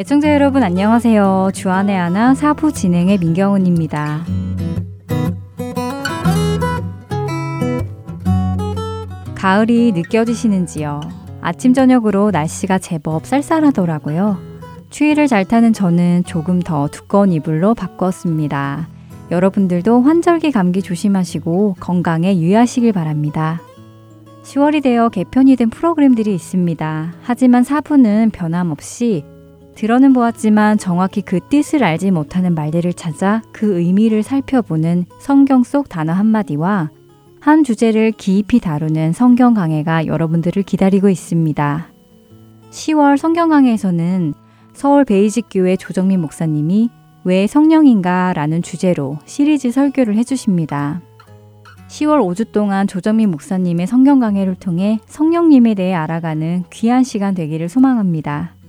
애청자 여러분 안녕하세요. 주안의 하나 사부 진행의 민경훈입니다. 가을이 느껴지시는지요? 아침 저녁으로 날씨가 제법 쌀쌀하더라고요. 추위를 잘 타는 저는 조금 더 두꺼운 이불로 바꿨습니다. 여러분들도 환절기 감기 조심하시고 건강에 유의하시길 바랍니다. 10월이 되어 개편이 된 프로그램들이 있습니다. 하지만 사부는 변함없이 들어는 보았지만 정확히 그 뜻을 알지 못하는 말들을 찾아 그 의미를 살펴보는 성경 속 단어 한마디와 한 주제를 깊이 다루는 성경 강해가 여러분들을 기다리고 있습니다. 10월 성경 강해에서는 서울 베이직 교회 조정민 목사님이 왜 성령인가 라는 주제로 시리즈 설교를 해주십니다. 10월 5주 동안 조정민 목사님의 성경 강해를 통해 성령님에 대해 알아가는 귀한 시간 되기를 소망합니다.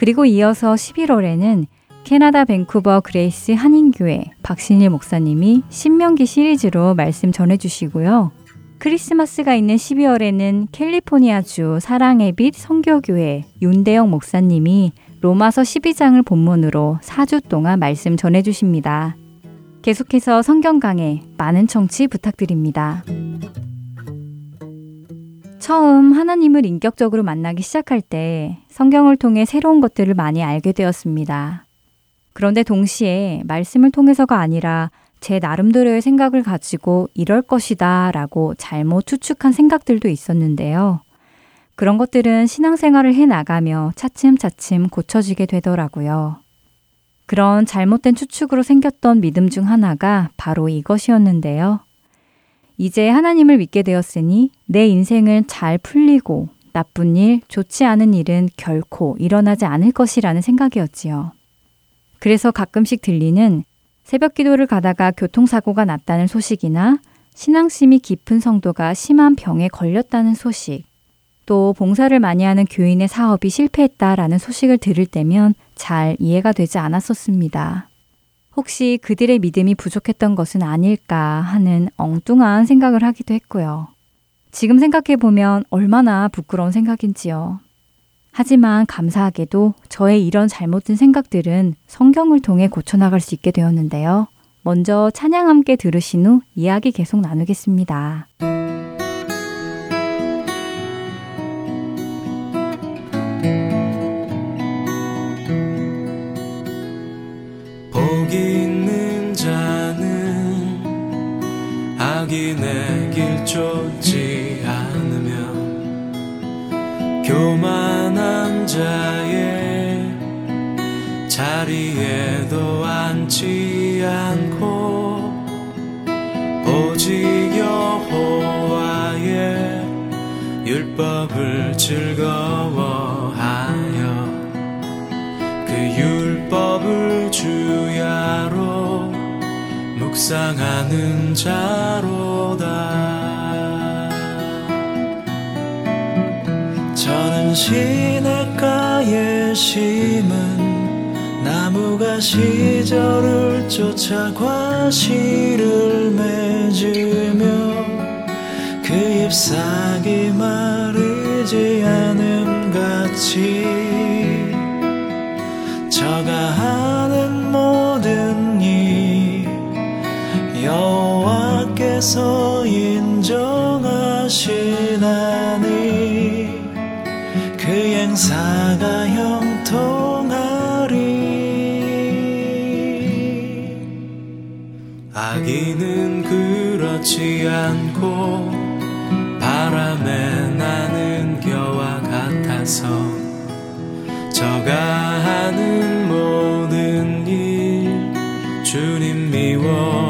그리고 이어서 11월에는 캐나다 밴쿠버 그레이스 한인교회 박신일 목사님이 신명기 시리즈로 말씀 전해주시고요. 크리스마스가 있는 12월에는 캘리포니아주 사랑의 빛 선교교회 윤대혁 목사님이 로마서 12장을 본문으로 4주 동안 말씀 전해주십니다. 계속해서 성경 강해 많은 청취 부탁드립니다. 처음 하나님을 인격적으로 만나기 시작할 때 성경을 통해 새로운 것들을 많이 알게 되었습니다. 그런데 동시에 말씀을 통해서가 아니라 제 나름대로의 생각을 가지고 이럴 것이다 라고 잘못 추측한 생각들도 있었는데요. 그런 것들은 신앙생활을 해 나가며 차츰차츰 고쳐지게 되더라고요. 그런 잘못된 추측으로 생겼던 믿음 중 하나가 바로 이것이었는데요. 이제 하나님을 믿게 되었으니 내 인생은 잘 풀리고 나쁜 일, 좋지 않은 일은 결코 일어나지 않을 것이라는 생각이었지요. 그래서 가끔씩 들리는 새벽 기도를 가다가 교통사고가 났다는 소식이나 신앙심이 깊은 성도가 심한 병에 걸렸다는 소식, 또 봉사를 많이 하는 교인의 사업이 실패했다라는 소식을 들을 때면 잘 이해가 되지 않았었습니다. 혹시 그들의 믿음이 부족했던 것은 아닐까 하는 엉뚱한 생각을 하기도 했고요. 지금 생각해 보면 얼마나 부끄러운 생각인지요. 하지만 감사하게도 저의 이런 잘못된 생각들은 성경을 통해 고쳐나갈 수 있게 되었는데요. 먼저 찬양 함께 들으신 후 이야기 계속 나누겠습니다. 쫓지 않으며 교만한 자의 자리에도 앉지 않고 오직 여호와의 율법을 즐거워하여 그 율법을 주야로 묵상하는 자로다 저는 시냇가에 심은 나무가 시절을 쫓아 과실을 맺으며 그 잎사귀 마르지 않음 같이 저가 하는 모든 일 여호와께서 인정하시나니 그 행사가 형통하리. 악인은 그렇지 않고 바람에 나는 겨와 같아서 저가 하는 모든 일 주님 미워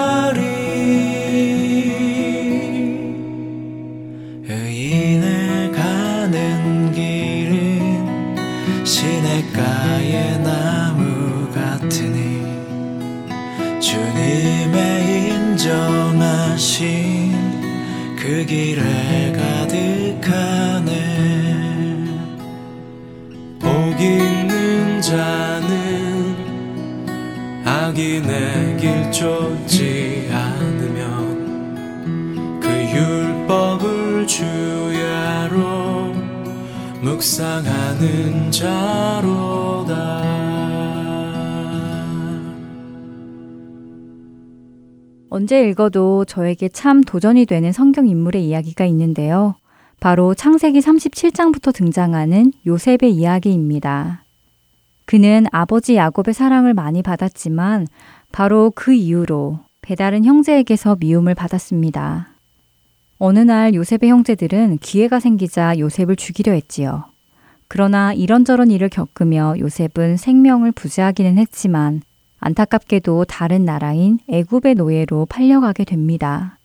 악인의 길 쫓지 않으면 그 율법을 주야로 묵상하는 자로다 언제 읽어도 저에게 참 도전이 되는 성경 인물의 이야기가 있는데요. 바로 창세기 37장부터 등장하는 요셉의 이야기입니다. 그는 아버지 야곱의 사랑을 많이 받았지만 바로 그 이후로 배다른 형제에게서 미움을 받았습니다. 어느 날 요셉의 형제들은 기회가 생기자 요셉을 죽이려 했지요. 그러나 이런저런 일을 겪으며 요셉은 생명을 부지하기는 했지만 안타깝게도 다른 나라인 애굽의 노예로 팔려가게 됩니다.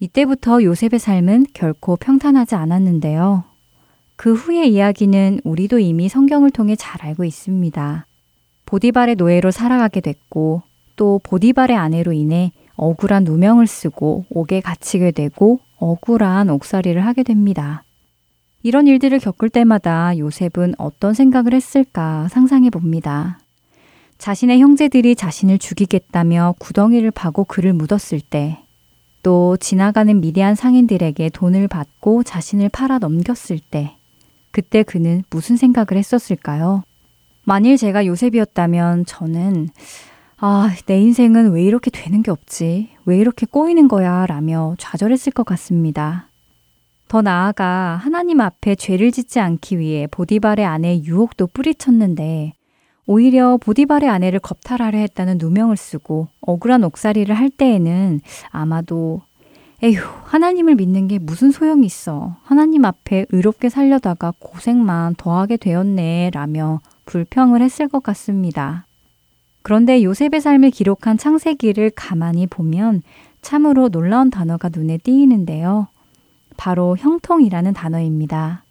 이때부터 요셉의 삶은 결코 평탄하지 않았는데요. 그 후의 이야기는 우리도 이미 성경을 통해 잘 알고 있습니다. 보디발의 노예로 살아가게 됐고 또 보디발의 아내로 인해 억울한 누명을 쓰고 옥에 갇히게 되고 억울한 옥살이를 하게 됩니다. 이런 일들을 겪을 때마다 요셉은 어떤 생각을 했을까 상상해 봅니다. 자신의 형제들이 자신을 죽이겠다며 구덩이를 파고 그를 묻었을 때, 또 지나가는 미디안 상인들에게 돈을 받고 자신을 팔아 넘겼을 때, 그때 그는 무슨 생각을 했었을까요? 만일 제가 요셉이었다면 저는, 아, 내 인생은 왜 이렇게 되는 게 없지? 왜 이렇게 꼬이는 거야? 라며 좌절했을 것 같습니다. 더 나아가 하나님 앞에 죄를 짓지 않기 위해 보디발의 아내 유혹도 뿌리쳤는데 오히려 보디발의 아내를 겁탈하려 했다는 누명을 쓰고 억울한 옥살이를 할 때에는 아마도 에휴, 하나님을 믿는 게 무슨 소용이 있어. 하나님 앞에 의롭게 살려다가 고생만 더하게 되었네. 라며 불평을 했을 것 같습니다. 그런데 요셉의 삶을 기록한 창세기를 가만히 보면 참으로 놀라운 단어가 눈에 띄이는데요. 바로 형통이라는 단어입니다.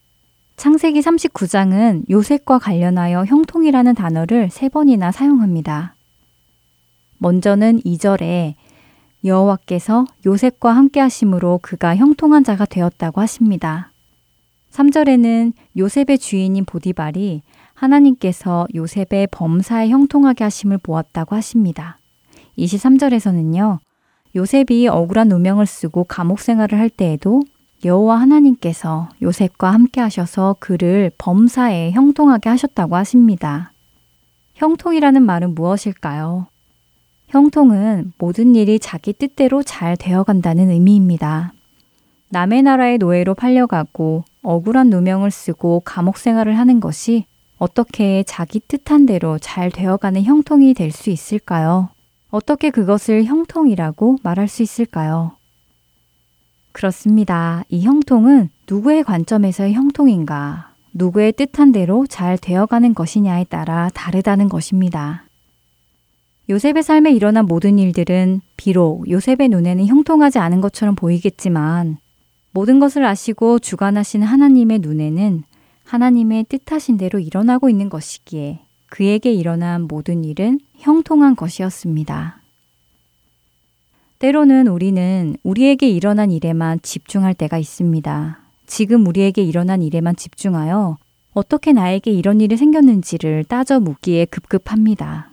창세기 39장은 요셉과 관련하여 형통이라는 단어를 세 번이나 사용합니다. 먼저는 2절에 여호와께서 요셉과 함께 하심으로 그가 형통한 자가 되었다고 하십니다. 3절에는 요셉의 주인인 보디발이 하나님께서 요셉의 범사에 형통하게 하심을 보았다고 하십니다. 23절에서는요. 요셉이 억울한 누명을 쓰고 감옥 생활을 할 때에도 여호와 하나님께서 요셉과 함께 하셔서 그를 범사에 형통하게 하셨다고 하십니다. 형통이라는 말은 무엇일까요? 형통은 모든 일이 자기 뜻대로 잘 되어간다는 의미입니다. 남의 나라의 노예로 팔려가고 억울한 누명을 쓰고 감옥 생활을 하는 것이 어떻게 자기 뜻한 대로 잘 되어가는 형통이 될 수 있을까요? 어떻게 그것을 형통이라고 말할 수 있을까요? 그렇습니다. 이 형통은 누구의 관점에서의 형통인가, 누구의 뜻한 대로 잘 되어가는 것이냐에 따라 다르다는 것입니다. 요셉의 삶에 일어난 모든 일들은 비록 요셉의 눈에는 형통하지 않은 것처럼 보이겠지만 모든 것을 아시고 주관하신 하나님의 눈에는 하나님의 뜻하신 대로 일어나고 있는 것이기에 그에게 일어난 모든 일은 형통한 것이었습니다. 때로는 우리는 우리에게 일어난 일에만 집중할 때가 있습니다. 지금 우리에게 일어난 일에만 집중하여 어떻게 나에게 이런 일이 생겼는지를 따져 묻기에 급급합니다.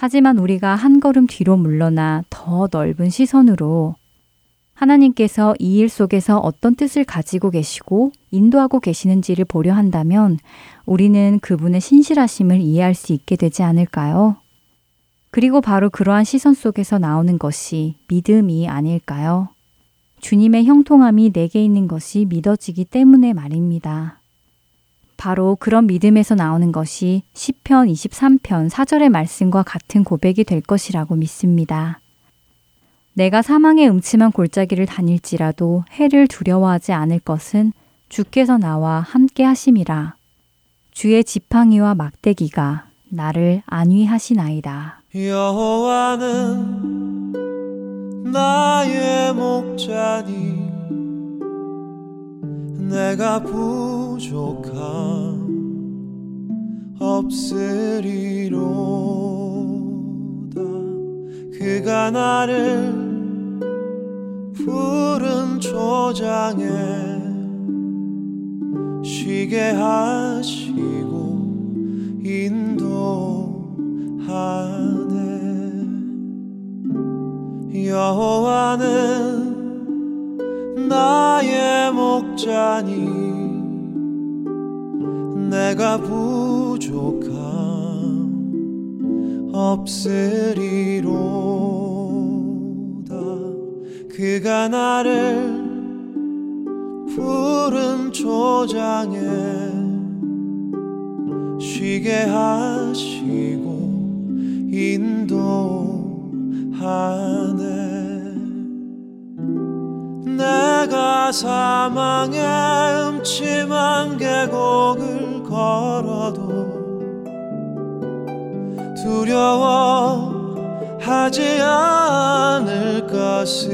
하지만 우리가 한 걸음 뒤로 물러나 더 넓은 시선으로 하나님께서 이 일 속에서 어떤 뜻을 가지고 계시고 인도하고 계시는지를 보려 한다면 우리는 그분의 신실하심을 이해할 수 있게 되지 않을까요? 그리고 바로 그러한 시선 속에서 나오는 것이 믿음이 아닐까요? 주님의 형통함이 내게 있는 것이 믿어지기 때문에 말입니다. 바로 그런 믿음에서 나오는 것이 시편 23편 4절의 말씀과 같은 고백이 될 것이라고 믿습니다. 내가 사망의 음침한 골짜기를 다닐지라도 해를 두려워하지 않을 것은 주께서 나와 함께 하심이라. 주의 지팡이와 막대기가 나를 안위하시나이다. 여호와는 나의 목자니 내가 부족함 없으리로다. 그가 나를 푸른 초장에 쉬게 하시고 인도하네. 여호와는 나의 목자니 내가 부족함 없으리로다. 그가 나를 푸른 초장에 쉬게 하시고 인도하네 내가 사망의 음침한 계곡을 걸어도 두려워하지 않을 것을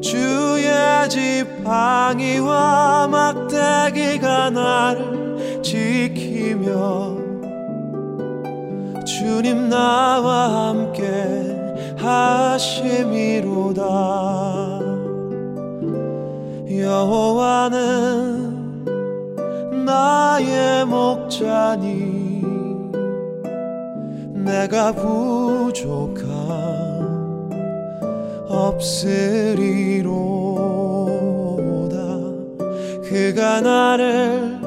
주의 지팡이와 막대기가 나를 지키며 주님 나와 함께 하심이로다. 여호와는 나의 목자니 내가 부족함 없으리로다. 그가 나를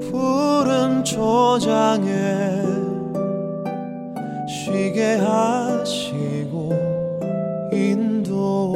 푸른 초장에 쉬게 하시고 인도하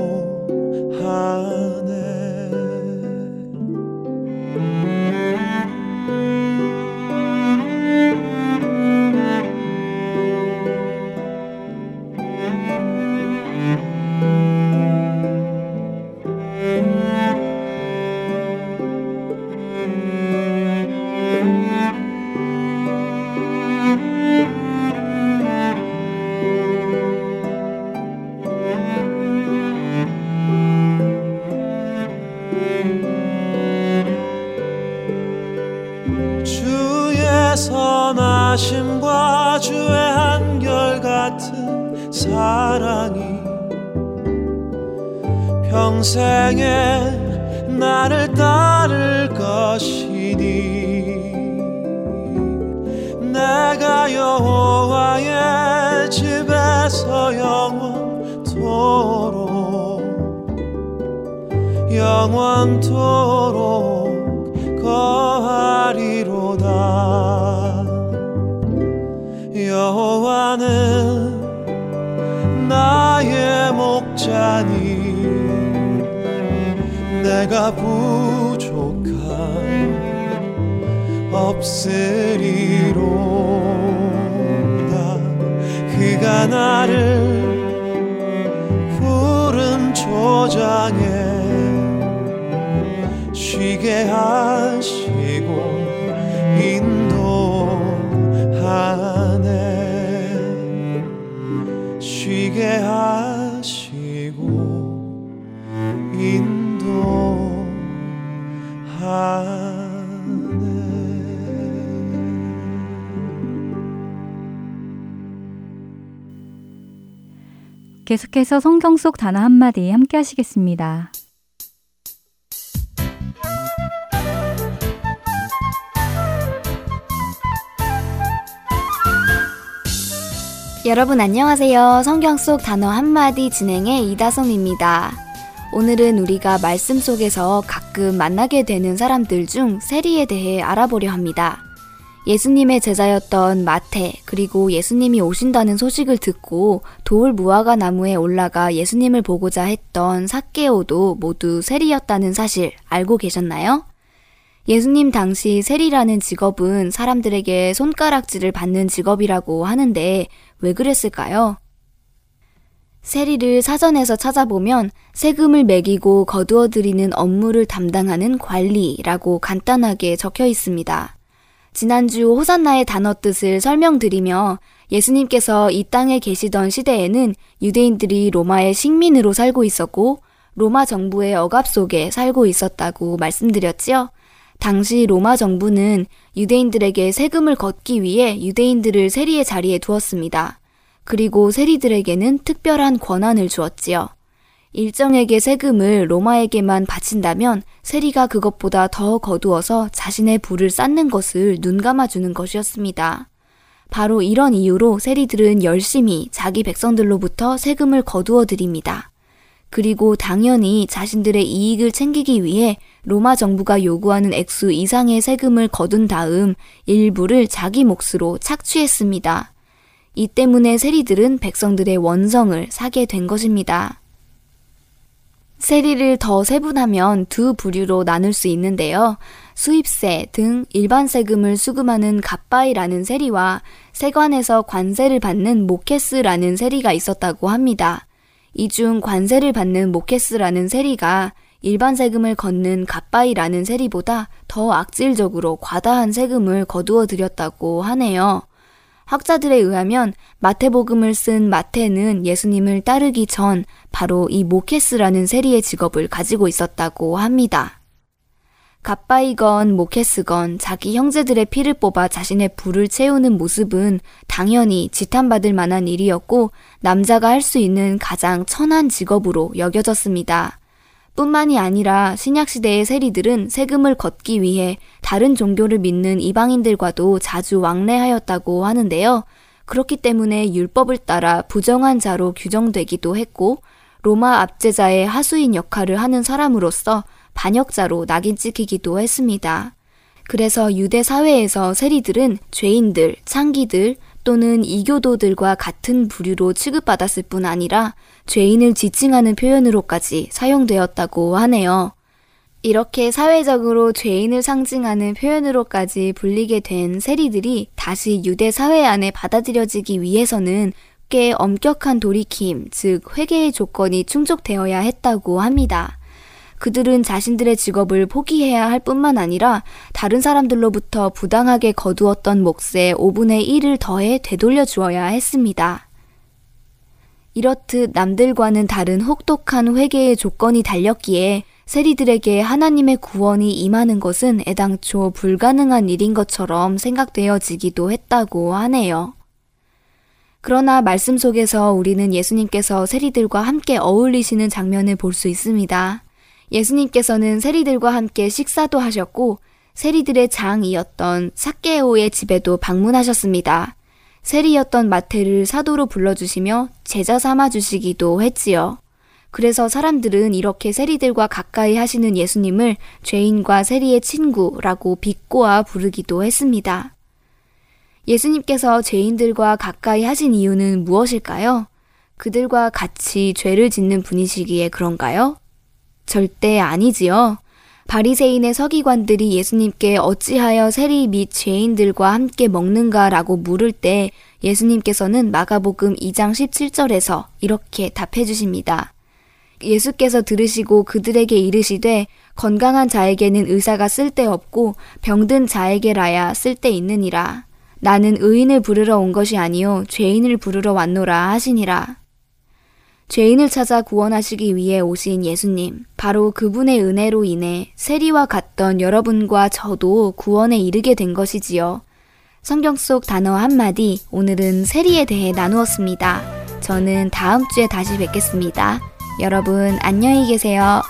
계속해서 성경 속 단어 한마디 함께 하시겠습니다. 여러분 안녕하세요. 성경 속 단어 한마디 진행의 이다솜입니다. 오늘은 우리가 말씀 속에서 가끔 만나게 되는 사람들 중 세리에 대해 알아보려 합니다. 예수님의 제자였던 마태, 그리고 예수님이 오신다는 소식을 듣고 돌 무화과 나무에 올라가 예수님을 보고자 했던 사케오도 모두 세리였다는 사실 알고 계셨나요? 예수님 당시 세리라는 직업은 사람들에게 손가락질을 받는 직업이라고 하는데 왜 그랬을까요? 세리를 사전에서 찾아보면 세금을 매기고 거두어 들이는 업무를 담당하는 관리라고 간단하게 적혀 있습니다. 지난주 호산나의 단어 뜻을 설명드리며 예수님께서 이 땅에 계시던 시대에는 유대인들이 로마의 식민으로 살고 있었고 로마 정부의 억압 속에 살고 있었다고 말씀드렸지요. 당시 로마 정부는 유대인들에게 세금을 걷기 위해 유대인들을 세리의 자리에 두었습니다. 그리고 세리들에게는 특별한 권한을 주었지요. 일정에게 세금을 로마에게만 바친다면 세리가 그것보다 더 거두어서 자신의 부를 쌓는 것을 눈감아 주는 것이었습니다. 바로 이런 이유로 세리들은 열심히 자기 백성들로부터 세금을 거두어 드립니다. 그리고 당연히 자신들의 이익을 챙기기 위해 로마 정부가 요구하는 액수 이상의 세금을 거둔 다음 일부를 자기 몫으로 착취했습니다. 이 때문에 세리들은 백성들의 원성을 사게 된 것입니다. 세리를 더 세분하면 두 부류로 나눌 수 있는데요. 수입세 등 일반 세금을 수금하는 갑바이라는 세리와 세관에서 관세를 받는 모케스라는 세리가 있었다고 합니다. 이 중 관세를 받는 모케스라는 세리가 일반 세금을 걷는 갑바이라는 세리보다 더 악질적으로 과다한 세금을 거두어 들였다고 하네요. 학자들에 의하면 마태복음을 쓴 마태는 예수님을 따르기 전 바로 이 모케스라는 세리의 직업을 가지고 있었다고 합니다. 갑바이건 모케스건 자기 형제들의 피를 뽑아 자신의 부를 채우는 모습은 당연히 지탄받을 만한 일이었고 남자가 할 수 있는 가장 천한 직업으로 여겨졌습니다. 뿐만이 아니라 신약시대의 세리들은 세금을 걷기 위해 다른 종교를 믿는 이방인들과도 자주 왕래하였다고 하는데요. 그렇기 때문에 율법을 따라 부정한 자로 규정되기도 했고, 로마 압제자의 하수인 역할을 하는 사람으로서 반역자로 낙인 찍히기도 했습니다. 그래서 유대 사회에서 세리들은 죄인들, 창기들, 또는 이교도들과 같은 부류로 취급받았을 뿐 아니라 죄인을 지칭하는 표현으로까지 사용되었다고 하네요. 이렇게 사회적으로 죄인을 상징하는 표현으로까지 불리게 된 세리들이 다시 유대 사회 안에 받아들여지기 위해서는 꽤 엄격한 돌이킴, 즉 회개의 조건이 충족되어야 했다고 합니다. 그들은 자신들의 직업을 포기해야 할 뿐만 아니라 다른 사람들로부터 부당하게 거두었던 몫의 5분의 1을 더해 되돌려 주어야 했습니다. 이렇듯 남들과는 다른 혹독한 회개의 조건이 달렸기에 세리들에게 하나님의 구원이 임하는 것은 애당초 불가능한 일인 것처럼 생각되어지기도 했다고 하네요. 그러나 말씀 속에서 우리는 예수님께서 세리들과 함께 어울리시는 장면을 볼 수 있습니다. 예수님께서는 세리들과 함께 식사도 하셨고 세리들의 장이었던 사케오의 집에도 방문하셨습니다. 세리였던 마태를 사도로 불러주시며 제자 삼아 주시기도 했지요. 그래서 사람들은 이렇게 세리들과 가까이 하시는 예수님을 죄인과 세리의 친구라고 비꼬아 부르기도 했습니다. 예수님께서 죄인들과 가까이 하신 이유는 무엇일까요? 그들과 같이 죄를 짓는 분이시기에 그런가요? 절대 아니지요. 바리새인의 서기관들이 예수님께 어찌하여 세리 및 죄인들과 함께 먹는가라고 물을 때 예수님께서는 마가복음 2장 17절에서 이렇게 답해 주십니다. 예수께서 들으시고 그들에게 이르시되 건강한 자에게는 의사가 쓸데없고 병든 자에게라야 쓸데있느니라. 나는 의인을 부르러 온 것이 아니요 죄인을 부르러 왔노라 하시니라. 죄인을 찾아 구원하시기 위해 오신 예수님. 바로 그분의 은혜로 인해 세리와 같던 여러분과 저도 구원에 이르게 된 것이지요. 성경 속 단어 한마디, 오늘은 세리에 대해 나누었습니다. 저는 다음 주에 다시 뵙겠습니다. 여러분, 안녕히 계세요.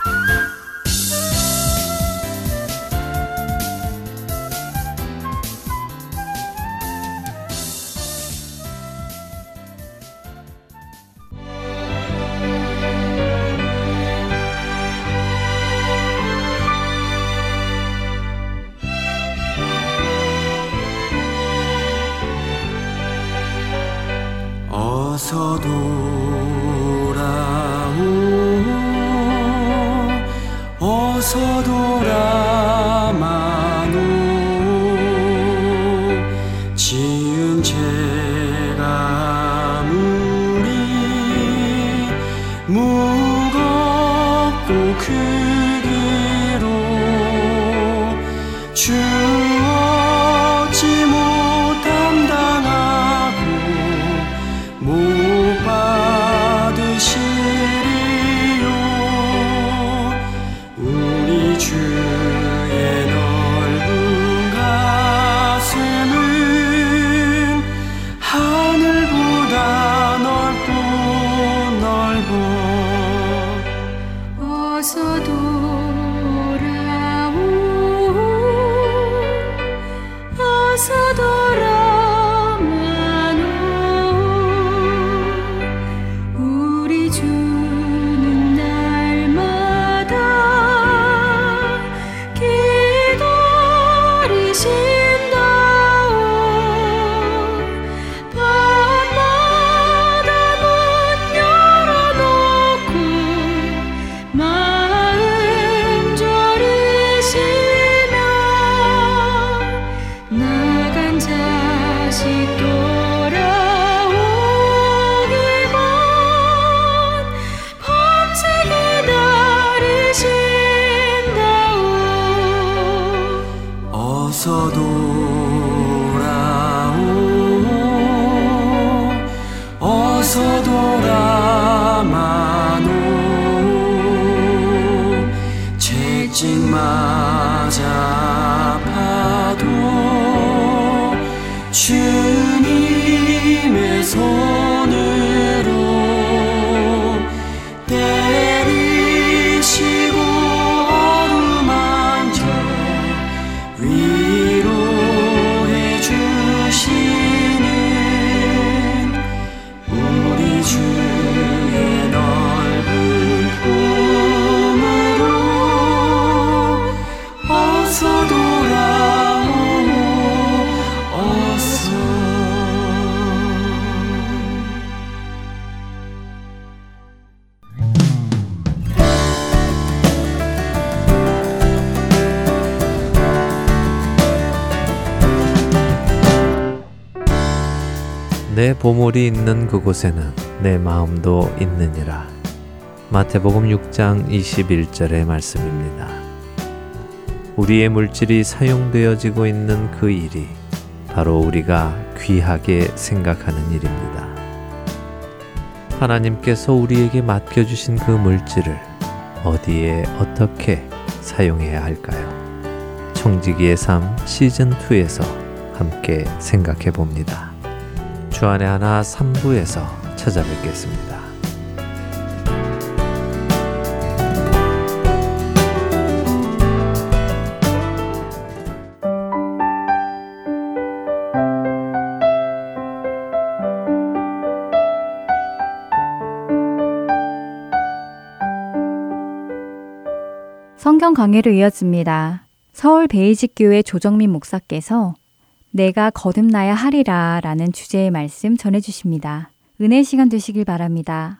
보물이 있는 그곳에는 내 마음도 있느니라. 마태복음 6장 21절의 말씀입니다. 우리의 물질이 사용되어지고 있는 그 일이 바로 우리가 귀하게 생각하는 일입니다. 하나님께서 우리에게 맡겨주신 그 물질을 어디에 어떻게 사용해야 할까요? 청지기의 삶 시즌2에서 함께 생각해 봅니다. 주안의 하나 3부에서 찾아뵙겠습니다. 성경 강해를 이어집니다. 서울 베이직교회 조정민 목사께서 내가 거듭나야 하리라 라는 주제의 말씀 전해주십니다. 은혜 시간 되시길 바랍니다.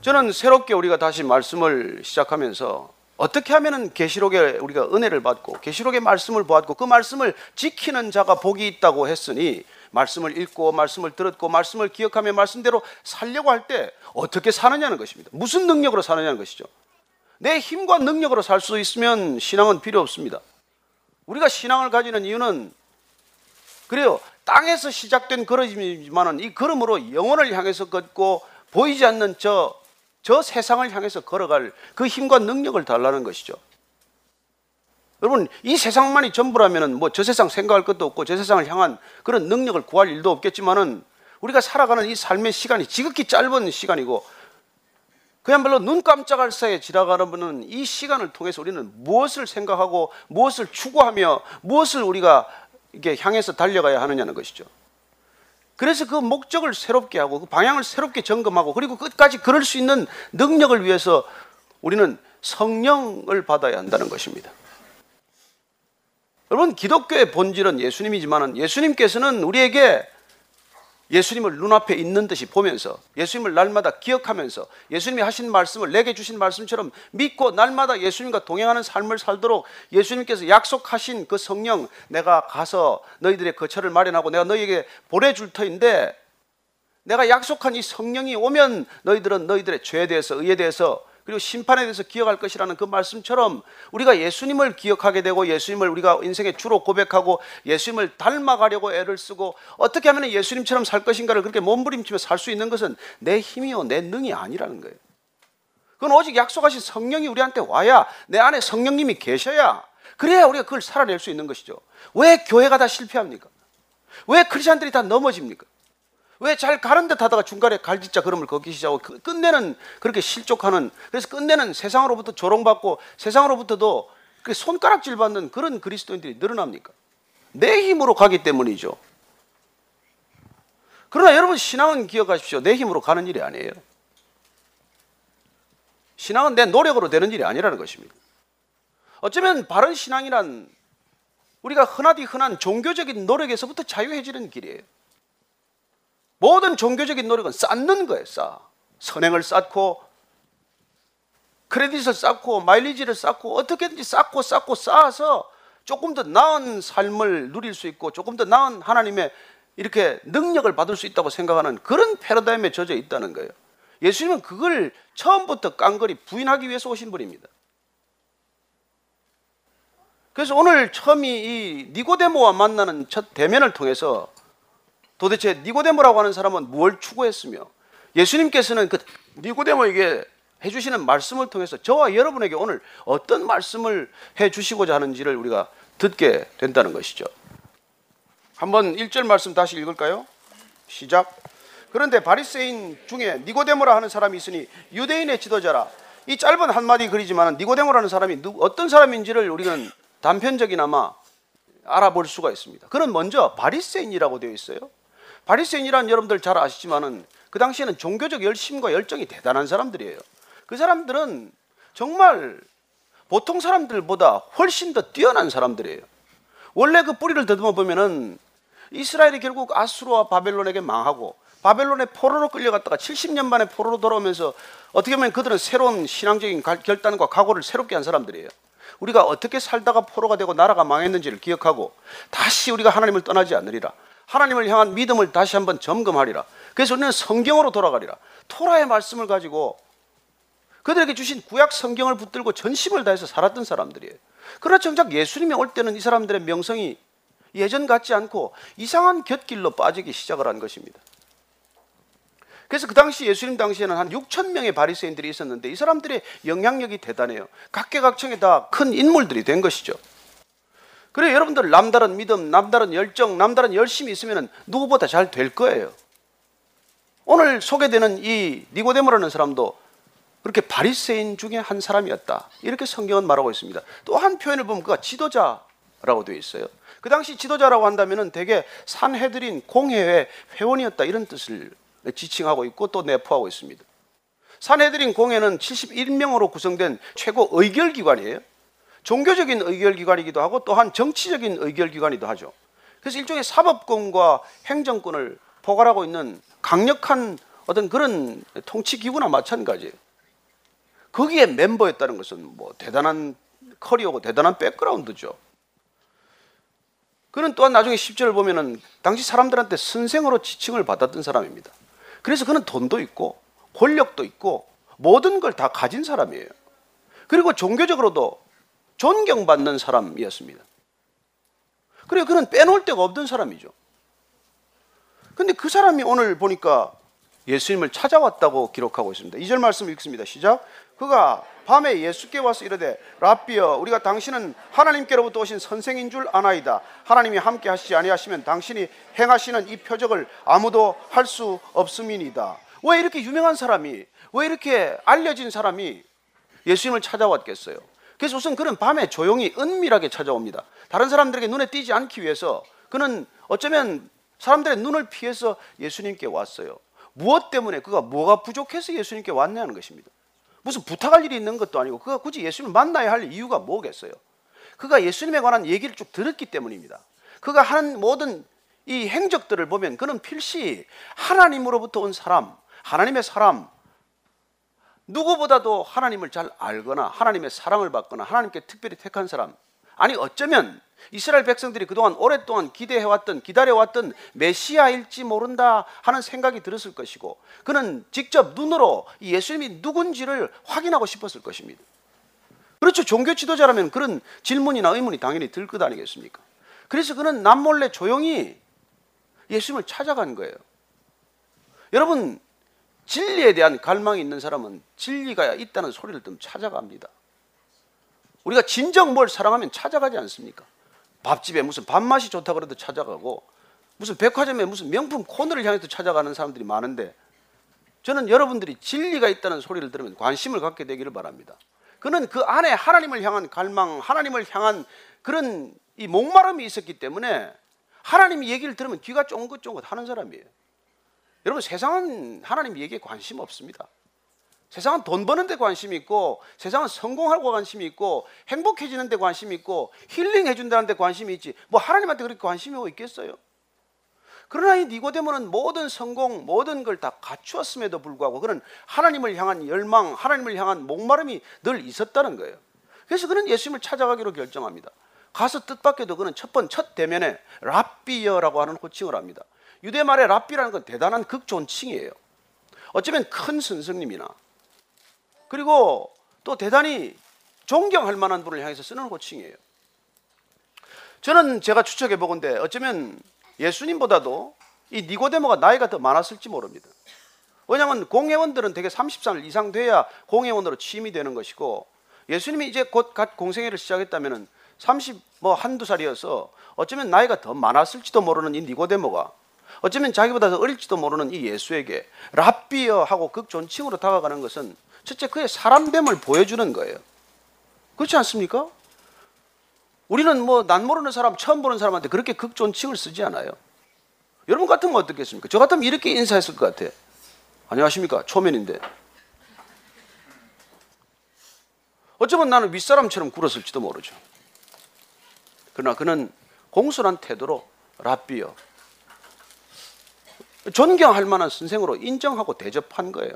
저는 새롭게 우리가 다시 말씀을 시작하면서 어떻게 하면은 계시록에 우리가 은혜를 받고 계시록의 말씀을 보았고 그 말씀을 지키는 자가 복이 있다고 했으니 말씀을 읽고 말씀을 들었고 말씀을 기억하며 말씀대로 살려고 할 때 어떻게 사느냐는 것입니다. 무슨 능력으로 사느냐는 것이죠. 내 힘과 능력으로 살 수 있으면 신앙은 필요 없습니다. 우리가 신앙을 가지는 이유는 그래요. 땅에서 시작된 걸음이지만은 이 걸음으로 영혼을 향해서 걷고 보이지 않는 저, 저 세상을 향해서 걸어갈 그 힘과 능력을 달라는 것이죠. 여러분, 이 세상만이 전부라면은 뭐 저 세상 생각할 것도 없고 저 세상을 향한 그런 능력을 구할 일도 없겠지만은 우리가 살아가는 이 삶의 시간이 지극히 짧은 시간이고 그야말로 눈 깜짝할 사이에 지나가는 분은 이 시간을 통해서 우리는 무엇을 생각하고 무엇을 추구하며 무엇을 우리가 이게 향해서 달려가야 하느냐는 것이죠. 그래서 그 목적을 새롭게 하고 그 방향을 새롭게 점검하고 그리고 끝까지 그럴 수 있는 능력을 위해서 우리는 성령을 받아야 한다는 것입니다. 여러분 기독교의 본질은 예수님이지만 예수님께서는 우리에게 예수님을 눈앞에 있는 듯이 보면서 예수님을 날마다 기억하면서 예수님이 하신 말씀을 내게 주신 말씀처럼 믿고 날마다 예수님과 동행하는 삶을 살도록 예수님께서 약속하신 그 성령 내가 가서 너희들의 거처를 마련하고 내가 너희에게 보내줄 터인데 내가 약속한 이 성령이 오면 너희들은 너희들의 죄에 대해서 의에 대해서 그리고 심판에 대해서 기억할 것이라는 그 말씀처럼 우리가 예수님을 기억하게 되고 예수님을 우리가 인생의 주로 고백하고 예수님을 닮아가려고 애를 쓰고 어떻게 하면 예수님처럼 살 것인가를 그렇게 몸부림치며 살 수 있는 것은 내 힘이요 내 능이 아니라는 거예요. 그건 오직 약속하신 성령이 우리한테 와야 내 안에 성령님이 계셔야 그래야 우리가 그걸 살아낼 수 있는 것이죠. 왜 교회가 다 실패합니까? 왜 크리스천들이 다 넘어집니까? 왜 잘 가는 듯 하다가 중간에 갈짓자 걸음을 걷기 시작하고 그 끝내는 그렇게 실족하는 그래서 끝내는 세상으로부터 조롱받고 세상으로부터도 그 손가락질 받는 그런 그리스도인들이 늘어납니까? 내 힘으로 가기 때문이죠. 그러나 여러분 신앙은 기억하십시오. 내 힘으로 가는 일이 아니에요. 신앙은 내 노력으로 되는 일이 아니라는 것입니다. 어쩌면 바른 신앙이란 우리가 흔하디 흔한 종교적인 노력에서부터 자유해지는 길이에요. 모든 종교적인 노력은 쌓는 거예요, 쌓. 선행을 쌓고, 크레딧을 쌓고, 마일리지를 쌓고, 어떻게든지 쌓고, 쌓고, 쌓아서 조금 더 나은 삶을 누릴 수 있고, 조금 더 나은 하나님의 이렇게 능력을 받을 수 있다고 생각하는 그런 패러다임에 젖어 있다는 거예요. 예수님은 그걸 처음부터 깡그리 부인하기 위해서 오신 분입니다. 그래서 오늘 처음이 이 니고데모와 만나는 첫 대면을 통해서 도대체 니고데모라고 하는 사람은 무엇을 추구했으며 예수님께서는 그 니고데모에게 해주시는 말씀을 통해서 저와 여러분에게 오늘 어떤 말씀을 해주시고자 하는지를 우리가 듣게 된다는 것이죠. 한번 1절 말씀 다시 읽을까요? 시작. 그런데 바리새인 중에 니고데모라 하는 사람이 있으니 유대인의 지도자라. 이 짧은 한마디 글이지만 니고데모라는 사람이 어떤 사람인지를 우리는 단편적이나마 알아볼 수가 있습니다. 그는 먼저 바리새인이라고 되어 있어요. 바리새인이란 여러분들 잘 아시지만은 그 당시에는 종교적 열심과 열정이 대단한 사람들이에요. 그 사람들은 정말 보통 사람들보다 훨씬 더 뛰어난 사람들이에요. 원래 그 뿌리를 더듬어 보면은 이스라엘이 결국 아수르와 바벨론에게 망하고 바벨론의 포로로 끌려갔다가 70년 만에 포로로 돌아오면서 어떻게 보면 그들은 새로운 신앙적인 결단과 각오를 새롭게 한 사람들이에요. 우리가 어떻게 살다가 포로가 되고 나라가 망했는지를 기억하고 다시 우리가 하나님을 떠나지 않으리라. 하나님을 향한 믿음을 다시 한번 점검하리라. 그래서 우리는 성경으로 돌아가리라. 토라의 말씀을 가지고 그들에게 주신 구약 성경을 붙들고 전심을 다해서 살았던 사람들이에요. 그러나 정작 예수님이 올 때는 이 사람들의 명성이 예전 같지 않고 이상한 곁길로 빠지기 시작을 한 것입니다. 그래서 그 당시 예수님 당시에는 한 6천 명의 바리새인들이 있었는데 이 사람들의 영향력이 대단해요. 각계각층에 다 큰 인물들이 된 것이죠. 그래 여러분들 남다른 믿음, 남다른 열정, 남다른 열심이 있으면 누구보다 잘 될 거예요. 오늘 소개되는 이 니고데모라는 사람도 그렇게 바리새인 중에 한 사람이었다. 이렇게 성경은 말하고 있습니다. 또 한 표현을 보면 그가 지도자라고 되어 있어요. 그 당시 지도자라고 한다면은 대개 산헤드린 공회의 회원이었다 이런 뜻을 지칭하고 있고 또 내포하고 있습니다. 산헤드린 공회는 71명으로 구성된 최고 의결 기관이에요. 종교적인 의결기관이기도 하고 또한 정치적인 의결기관이기도 하죠. 그래서 일종의 사법권과 행정권을 포괄하고 있는 강력한 어떤 그런 통치기구나 마찬가지예요. 거기에 멤버였다는 것은 뭐 대단한 커리어고 대단한 백그라운드죠. 그는 또한 나중에 10절을 보면은 당시 사람들한테 선생으로 지칭을 받았던 사람입니다. 그래서 그는 돈도 있고 권력도 있고 모든 걸 다 가진 사람이에요. 그리고 종교적으로도 존경받는 사람이었습니다. 그리고 그는 빼놓을 데가 없던 사람이죠. 근데 그 사람이 오늘 보니까 예수님을 찾아왔다고 기록하고 있습니다. 2절 말씀 읽습니다. 시작. 그가 밤에 예수께 와서 이르되 라비여 우리가 당신은 하나님께로부터 오신 선생인 줄 아나이다. 하나님이 함께 하시지 아니하시면 당신이 행하시는 이 표적을 아무도 할 수 없음이니이다. 왜 이렇게 유명한 사람이 왜 이렇게 알려진 사람이 예수님을 찾아왔겠어요? 그래서 우선 그는 밤에 조용히 은밀하게 찾아옵니다. 다른 사람들에게 눈에 띄지 않기 위해서 그는 어쩌면 사람들의 눈을 피해서 예수님께 왔어요. 무엇 때문에 그가 뭐가 부족해서 예수님께 왔냐는 것입니다. 무슨 부탁할 일이 있는 것도 아니고 그가 굳이 예수님을 만나야 할 이유가 뭐겠어요? 그가 예수님에 관한 얘기를 쭉 들었기 때문입니다. 그가 하는 모든 이 행적들을 보면 그는 필시 하나님으로부터 온 사람, 하나님의 사람, 누구보다도 하나님을 잘 알거나 하나님의 사랑을 받거나 하나님께 특별히 택한 사람, 아니 어쩌면 이스라엘 백성들이 그동안 오랫동안 기대해왔던 기다려왔던 메시아일지 모른다 하는 생각이 들었을 것이고 그는 직접 눈으로 예수님이 누군지를 확인하고 싶었을 것입니다. 그렇죠. 종교 지도자라면 그런 질문이나 의문이 당연히 들 것 아니겠습니까? 그래서 그는 남몰래 조용히 예수님을 찾아간 거예요. 여러분, 진리에 대한 갈망이 있는 사람은 진리가 있다는 소리를 좀 찾아갑니다. 우리가 진정 뭘 사랑하면 찾아가지 않습니까? 밥집에 무슨 밥맛이 좋다 그래도 찾아가고 무슨 백화점에 무슨 명품 코너를 향해서 찾아가는 사람들이 많은데 저는 여러분들이 진리가 있다는 소리를 들으면 관심을 갖게 되기를 바랍니다. 그는 그 안에 하나님을 향한 갈망, 하나님을 향한 그런 이 목마름이 있었기 때문에 하나님 얘기를 들으면 귀가 쫑긋쫑긋 하는 사람이에요. 여러분 세상은 하나님 얘기에 관심 없습니다. 세상은 돈 버는 데 관심이 있고 세상은 성공하고 관심이 있고 행복해지는 데 관심이 있고 힐링해 준다는 데 관심이 있지 뭐 하나님한테 그렇게 관심이 있겠어요? 그러나 이 니고데모는 모든 성공, 모든 걸 다 갖추었음에도 불구하고 그는 하나님을 향한 열망, 하나님을 향한 목마름이 늘 있었다는 거예요. 그래서 그는 예수님을 찾아가기로 결정합니다. 가서 뜻밖에도 그는 첫 번 첫 대면에 랍비여라고 하는 호칭을 합니다. 유대 말에 랍비라는 건 대단한 극존칭이에요. 어쩌면 큰 선생님이나 그리고 또 대단히 존경할 만한 분을 향해서 쓰는 호칭이에요. 저는 제가 추측해 보건데 어쩌면 예수님보다도 이 니고데모가 나이가 더 많았을지 모릅니다. 왜냐하면 공회원들은 대개 30살 이상 돼야 공회원으로 취임이 되는 것이고 예수님이 이제 곧 공생애를 시작했다면 30 뭐 한두 살이어서 어쩌면 나이가 더 많았을지도 모르는 이 니고데모가 어쩌면 자기보다 더 어릴지도 모르는 이 예수에게 랍비여 하고 극존칭으로 다가가는 것은 첫째 그의 사람됨을 보여주는 거예요. 그렇지 않습니까? 우리는 뭐 난 모르는 사람, 처음 보는 사람한테 그렇게 극존칭을 쓰지 않아요. 여러분 같으면 어떻겠습니까? 저 같으면 이렇게 인사했을 것 같아요. 안녕하십니까? 초면인데. 어쩌면 나는 윗사람처럼 굴었을지도 모르죠. 그러나 그는 공손한 태도로 랍비요. 존경할 만한 선생으로 인정하고 대접한 거예요.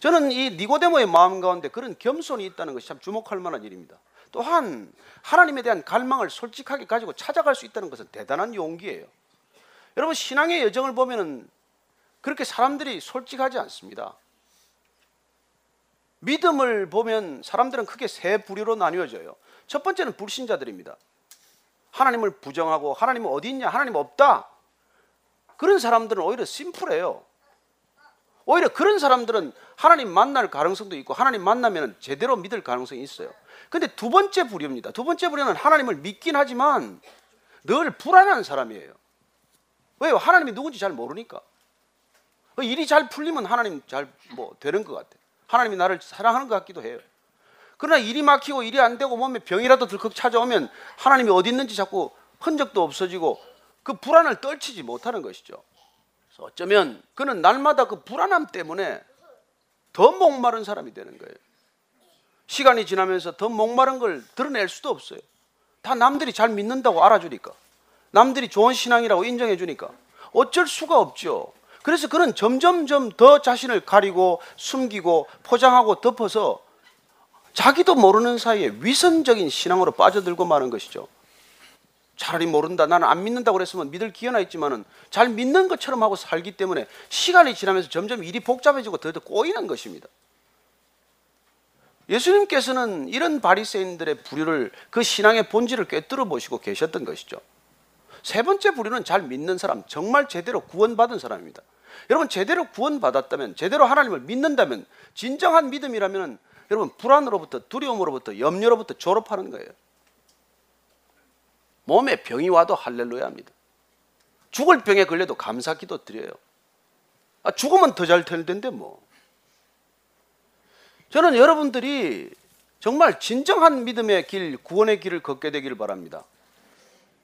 저는 이 니고데모의 마음 가운데 그런 겸손이 있다는 것이 참 주목할 만한 일입니다. 또한 하나님에 대한 갈망을 솔직하게 가지고 찾아갈 수 있다는 것은 대단한 용기예요. 여러분 신앙의 여정을 보면은 그렇게 사람들이 솔직하지 않습니다. 믿음을 보면 사람들은 크게 세 부류로 나뉘어져요. 첫 번째는 불신자들입니다. 하나님을 부정하고 하나님은 어디 있냐? 하나님 없다. 그런 사람들은 오히려 심플해요. 오히려 그런 사람들은 하나님 만날 가능성도 있고 하나님 만나면 제대로 믿을 가능성이 있어요. 근데 두 번째 부류입니다. 두 번째 부류는 하나님을 믿긴 하지만 늘 불안한 사람이에요. 왜요? 하나님이 누군지 잘 모르니까. 일이 잘 풀리면 하나님 잘 뭐 되는 것 같아. 하나님이 나를 사랑하는 것 같기도 해요. 그러나 일이 막히고 일이 안 되고 몸에 병이라도 들컥 찾아오면 하나님이 어디 있는지 자꾸 흔적도 없어지고 그 불안을 떨치지 못하는 것이죠. 어쩌면 그는 날마다 그 불안함 때문에 더 목마른 사람이 되는 거예요. 시간이 지나면서 더 목마른 걸 드러낼 수도 없어요. 다 남들이 잘 믿는다고 알아주니까. 남들이 좋은 신앙이라고 인정해 주니까. 어쩔 수가 없죠. 그래서 그는 점점점 더 자신을 가리고 숨기고 포장하고 덮어서 자기도 모르는 사이에 위선적인 신앙으로 빠져들고 마는 것이죠. 차라리 모른다. 나는 안 믿는다고 그랬으면 믿을 기회나 있지만은 잘 믿는 것처럼 하고 살기 때문에 시간이 지나면서 점점 일이 복잡해지고 더더 꼬이는 것입니다. 예수님께서는 이런 바리새인들의 부류를 그 신앙의 본질을 꿰뚫어 보시고 계셨던 것이죠. 세 번째 부류는 잘 믿는 사람, 정말 제대로 구원받은 사람입니다. 여러분 제대로 구원받았다면, 제대로 하나님을 믿는다면, 진정한 믿음이라면 여러분 불안으로부터 두려움으로부터 염려로부터 졸업하는 거예요. 몸에 병이 와도 할렐루야 합니다. 죽을 병에 걸려도 감사 기도 드려요. 아, 죽으면 더 잘 될 텐데 뭐. 저는 여러분들이 정말 진정한 믿음의 길, 구원의 길을 걷게 되기를 바랍니다.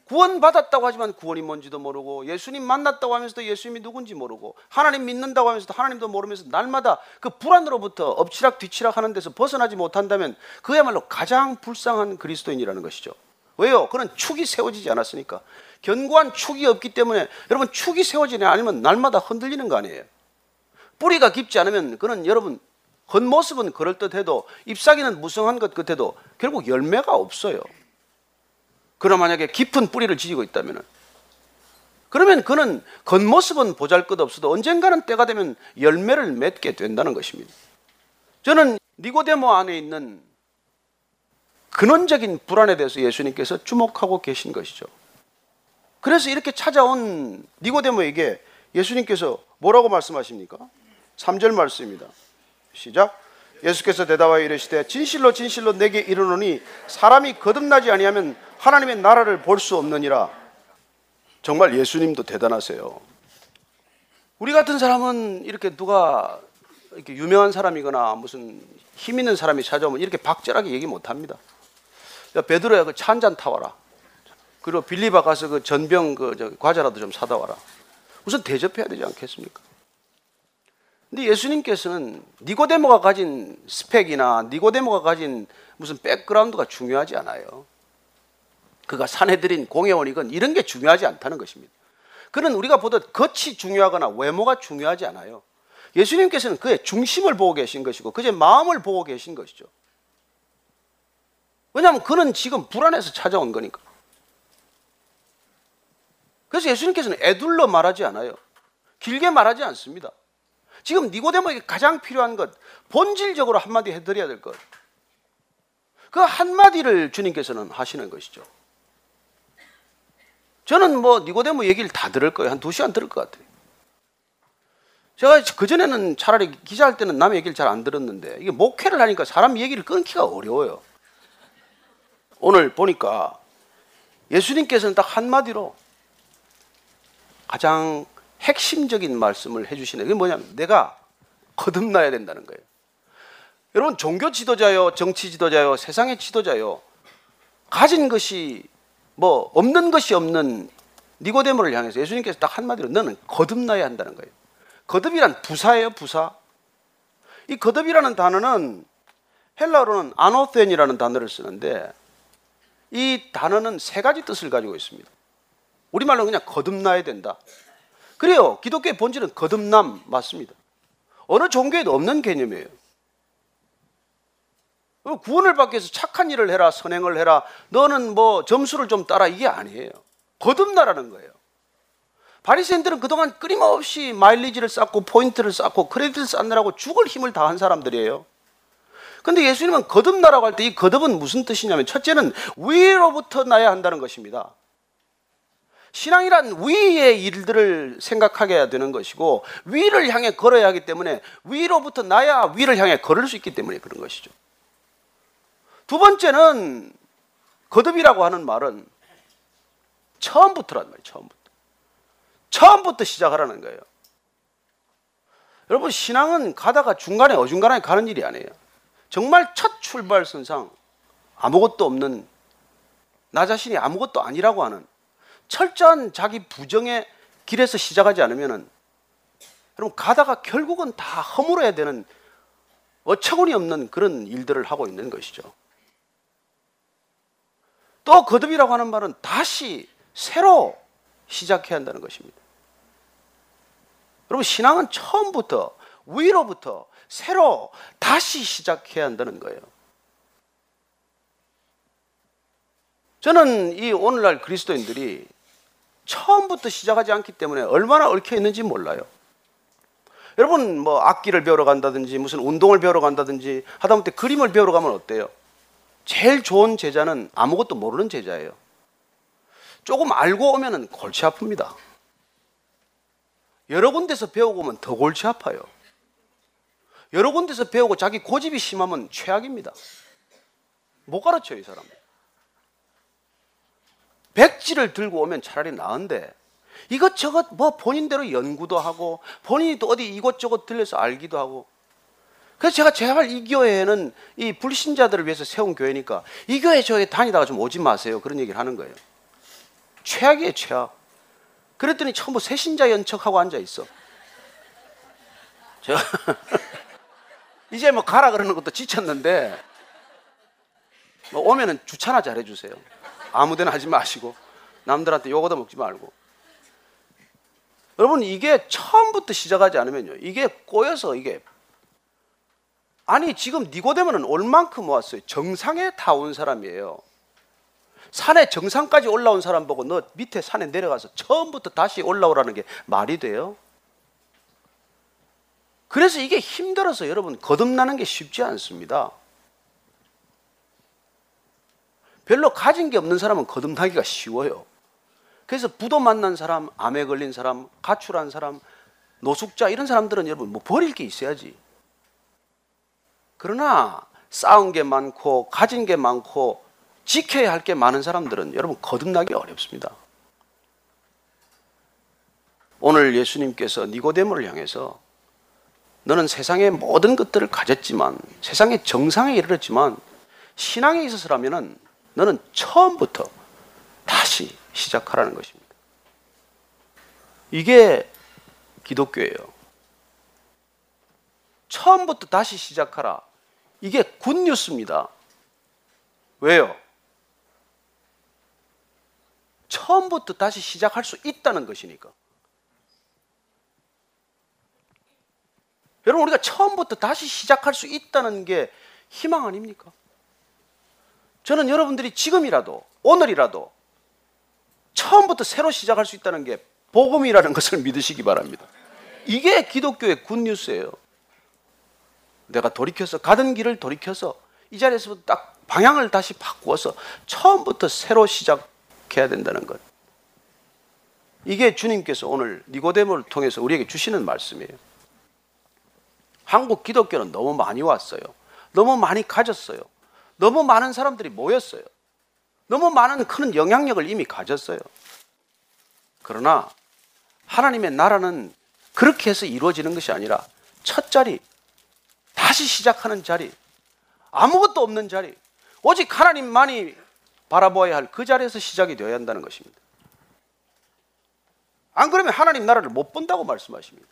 구원받았다고 하지만 구원이 뭔지도 모르고 예수님 만났다고 하면서도 예수님이 누군지 모르고 하나님 믿는다고 하면서도 하나님도 모르면서 날마다 그 불안으로부터 엎치락 뒤치락 하는 데서 벗어나지 못한다면 그야말로 가장 불쌍한 그리스도인이라는 것이죠. 왜요? 그는 축이 세워지지 않았으니까. 견고한 축이 없기 때문에 여러분 축이 세워지냐 아니면 날마다 흔들리는 거 아니에요. 뿌리가 깊지 않으면 그는 여러분 겉모습은 그럴듯해도 잎사귀는 무성한 것 같아도 결국 열매가 없어요. 그러나 만약에 깊은 뿌리를 지지고 있다면 그러면 그는 겉모습은 보잘 것 없어도 언젠가는 때가 되면 열매를 맺게 된다는 것입니다. 저는 니고데모 안에 있는 근원적인 불안에 대해서 예수님께서 주목하고 계신 것이죠. 그래서 이렇게 찾아온 니고데모에게 예수님께서 뭐라고 말씀하십니까? 3절 말씀입니다. 시작. 예수께서 대답하여 이르시되 진실로 진실로 내게 이르노니 사람이 거듭나지 아니하면 하나님의 나라를 볼 수 없느니라. 정말 예수님도 대단하세요. 우리 같은 사람은 이렇게 누가 이렇게 유명한 사람이거나 무슨 힘 있는 사람이 찾아오면 이렇게 박절하게 얘기 못 합니다. 야, 베드로야 그 차 한 잔 타와라. 그리고 빌리바 가서 그 전병 그 과자라도 좀 사다 와라. 우선 대접해야 되지 않겠습니까? 근데 예수님께서는 니고데모가 가진 스펙이나 니고데모가 가진 무슨 백그라운드가 중요하지 않아요. 그가 사내들인 공회원이건 이런 게 중요하지 않다는 것입니다. 그는 우리가 보듯 겉이 중요하거나 외모가 중요하지 않아요. 예수님께서는 그의 중심을 보고 계신 것이고 그의 마음을 보고 계신 것이죠. 왜냐하면 그는 지금 불안해서 찾아온 거니까. 그래서 예수님께서는 애둘러 말하지 않아요. 길게 말하지 않습니다. 지금 니고데모에게 가장 필요한 것, 본질적으로 한마디 해드려야 될 것. 그 한마디를 주님께서는 하시는 것이죠. 저는 뭐 니고데모 얘기를 다 들을 거예요. 한 두 시간 들을 것 같아요. 제가 그전에는 차라리 기자할 때는 남의 얘기를 잘 안 들었는데 이게 목회를 하니까 사람 얘기를 끊기가 어려워요. 오늘 보니까 예수님께서는 딱 한마디로 가장 핵심적인 말씀을 해주시네. 그게 뭐냐면 내가 거듭나야 된다는 거예요. 여러분 종교 지도자요, 정치 지도자요, 세상의 지도자요. 가진 것이 뭐 없는 것이 없는 니고데모를 향해서 예수님께서 딱 한마디로 너는 거듭나야 한다는 거예요. 거듭이란 부사예요, 부사. 이 거듭이라는 단어는 헬라어로는 아노텐이라는 단어를 쓰는데 이 단어는 세 가지 뜻을 가지고 있습니다. 우리말로 그냥 거듭나야 된다. 그래요. 기독교의 본질은 거듭남 맞습니다. 어느 종교에도 없는 개념이에요. 구원을 받기 위해서 착한 일을 해라, 선행을 해라, 너는 뭐 점수를 좀 따라 이게 아니에요. 거듭나라는 거예요. 바리새인들은 그동안 끊임없이 마일리지를 쌓고 포인트를 쌓고 크레디트를 쌓느라고 죽을 힘을 다한 사람들이에요. 근데 예수님은 거듭나라고 할 때 이 거듭은 무슨 뜻이냐면 첫째는 위로부터 나야 한다는 것입니다. 신앙이란 위의 일들을 생각하게 해야 되는 것이고 위를 향해 걸어야 하기 때문에 위로부터 나야 위를 향해 걸을 수 있기 때문에 그런 것이죠. 두 번째는 거듭이라고 하는 말은 처음부터란 말이에요. 처음부터. 처음부터 시작하라는 거예요. 여러분 신앙은 가다가 중간에 어중간하게 가는 일이 아니에요. 정말 첫 출발선상 아무것도 없는 나 자신이 아무것도 아니라고 하는 철저한 자기 부정의 길에서 시작하지 않으면은 여러분 가다가 결국은 다 허물어야 되는 어처구니 없는 그런 일들을 하고 있는 것이죠. 또 거듭이라고 하는 말은 다시 새로 시작해야 한다는 것입니다. 여러분 신앙은 처음부터 위로부터 새로 다시 시작해야 한다는 거예요. 저는 이 오늘날 그리스도인들이 처음부터 시작하지 않기 때문에 얼마나 얽혀 있는지 몰라요. 여러분 뭐 악기를 배우러 간다든지 무슨 운동을 배우러 간다든지 하다못해 그림을 배우러 가면 어때요? 제일 좋은 제자는 아무것도 모르는 제자예요. 조금 알고 오면은 골치 아픕니다. 여러 군데서 배우고 오면 더 골치 아파요. 여러 군데서 배우고 자기 고집이 심하면 최악입니다. 못 가르쳐요, 이 사람. 백지를 들고 오면 차라리 나은데 이것저것 뭐 본인대로 연구도 하고 본인이 또 어디 이곳저곳 들려서 알기도 하고 그래서 제가 제발 이 교회에는 이 불신자들을 위해서 세운 교회니까 이 교회 저에 다니다가 좀 오지 마세요. 그런 얘기를 하는 거예요. 최악이에요, 최악. 그랬더니 전부 새신자 연척하고 앉아 있어. 저 이제 뭐 가라 그러는 것도 지쳤는데 뭐 오면은 주차나 잘 해 주세요. 아무데나 하지 마시고 남들한테 욕 얻어 먹지 말고. 여러분 이게 처음부터 시작하지 않으면요. 이게 꼬여서 이게 아니 지금 니고데모는 얼만큼 왔어요? 정상에 다 온 사람이에요. 산에 정상까지 올라온 사람 보고 너 밑에 산에 내려가서 처음부터 다시 올라오라는 게 말이 돼요? 그래서 이게 힘들어서 여러분 거듭나는 게 쉽지 않습니다. 별로 가진 게 없는 사람은 거듭나기가 쉬워요. 그래서 부도 만난 사람, 암에 걸린 사람, 가출한 사람, 노숙자 이런 사람들은 여러분 뭐 버릴 게 있어야지. 그러나 쌓은 게 많고 가진 게 많고 지켜야 할 게 많은 사람들은 여러분 거듭나기 어렵습니다. 오늘 예수님께서 니고데모를 향해서 너는 세상의 모든 것들을 가졌지만 세상의 정상에 이르렀지만 신앙에 있어서라면은 너는 처음부터 다시 시작하라는 것입니다. 이게 기독교예요. 처음부터 다시 시작하라. 이게 굿뉴스입니다. 왜요? 처음부터 다시 시작할 수 있다는 것이니까. 여러분, 우리가 처음부터 다시 시작할 수 있다는 게 희망 아닙니까? 저는 여러분들이 지금이라도, 오늘이라도 처음부터 새로 시작할 수 있다는 게 복음이라는 것을 믿으시기 바랍니다. 이게 기독교의 굿뉴스예요. 내가 돌이켜서 가던 길을 돌이켜서 이 자리에서 딱 방향을 다시 바꾸어서 처음부터 새로 시작해야 된다는 것. 이게 주님께서 오늘 니고데모를 통해서 우리에게 주시는 말씀이에요. 한국 기독교는 너무 많이 왔어요. 너무 많이 가졌어요. 너무 많은 사람들이 모였어요. 너무 많은 큰 영향력을 이미 가졌어요. 그러나 하나님의 나라는 그렇게 해서 이루어지는 것이 아니라 첫 자리, 다시 시작하는 자리, 아무것도 없는 자리, 오직 하나님만이 바라보아야 할 그 자리에서 시작이 되어야 한다는 것입니다. 안 그러면 하나님 나라를 못 본다고 말씀하십니다.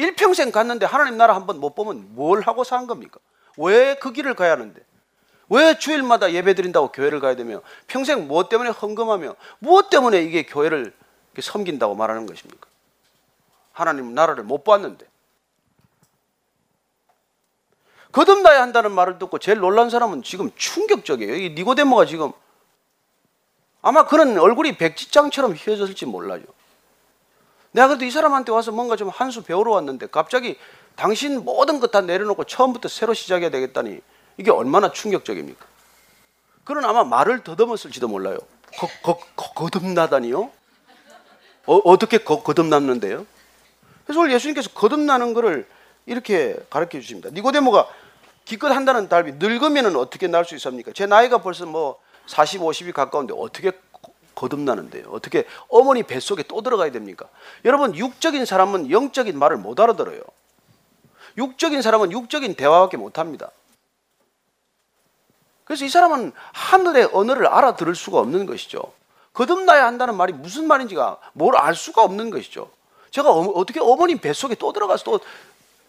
일평생 갔는데 하나님 나라 한 번 못 보면 뭘 하고 산 겁니까? 왜 그 길을 가야 하는데? 왜 주일마다 예배 드린다고 교회를 가야 되며 평생 무엇 때문에 헌금하며 무엇 때문에 이게 교회를 섬긴다고 말하는 것입니까? 하나님 나라를 못 봤는데 거듭나야 한다는 말을 듣고 제일 놀란 사람은 지금 충격적이에요. 이 니고데모가 지금 아마 그런 얼굴이 백지장처럼 휘어졌을지 몰라요. 내가 그래도 이 사람한테 와서 뭔가 좀 한 수 배우러 왔는데 갑자기 당신 모든 것 다 내려놓고 처음부터 새로 시작해야 되겠다니 이게 얼마나 충격적입니까? 그런 아마 말을 더듬었을지도 몰라요. 거, 거, 거, 거듭나다니요? 어, 떻게 거듭났는데요? 그래서 오늘 예수님께서 거듭나는 것을 이렇게 가르쳐 주십니다. 니고데모가 기껏 한다는 답이 늙으면 어떻게 날 수 있습니까? 제 나이가 벌써 뭐 40, 50이 가까운데 어떻게 거듭나는데요? 어떻게 어머니 뱃속에 또 들어가야 됩니까? 여러분, 육적인 사람은 영적인 말을 못 알아들어요. 육적인 사람은 육적인 대화밖에 못 합니다. 그래서 이 사람은 하늘의 언어를 알아들을 수가 없는 것이죠. 거듭나야 한다는 말이 무슨 말인지가 뭘 알 수가 없는 것이죠. 제가 어, 떻게 어머님 뱃속에 또 들어가서 또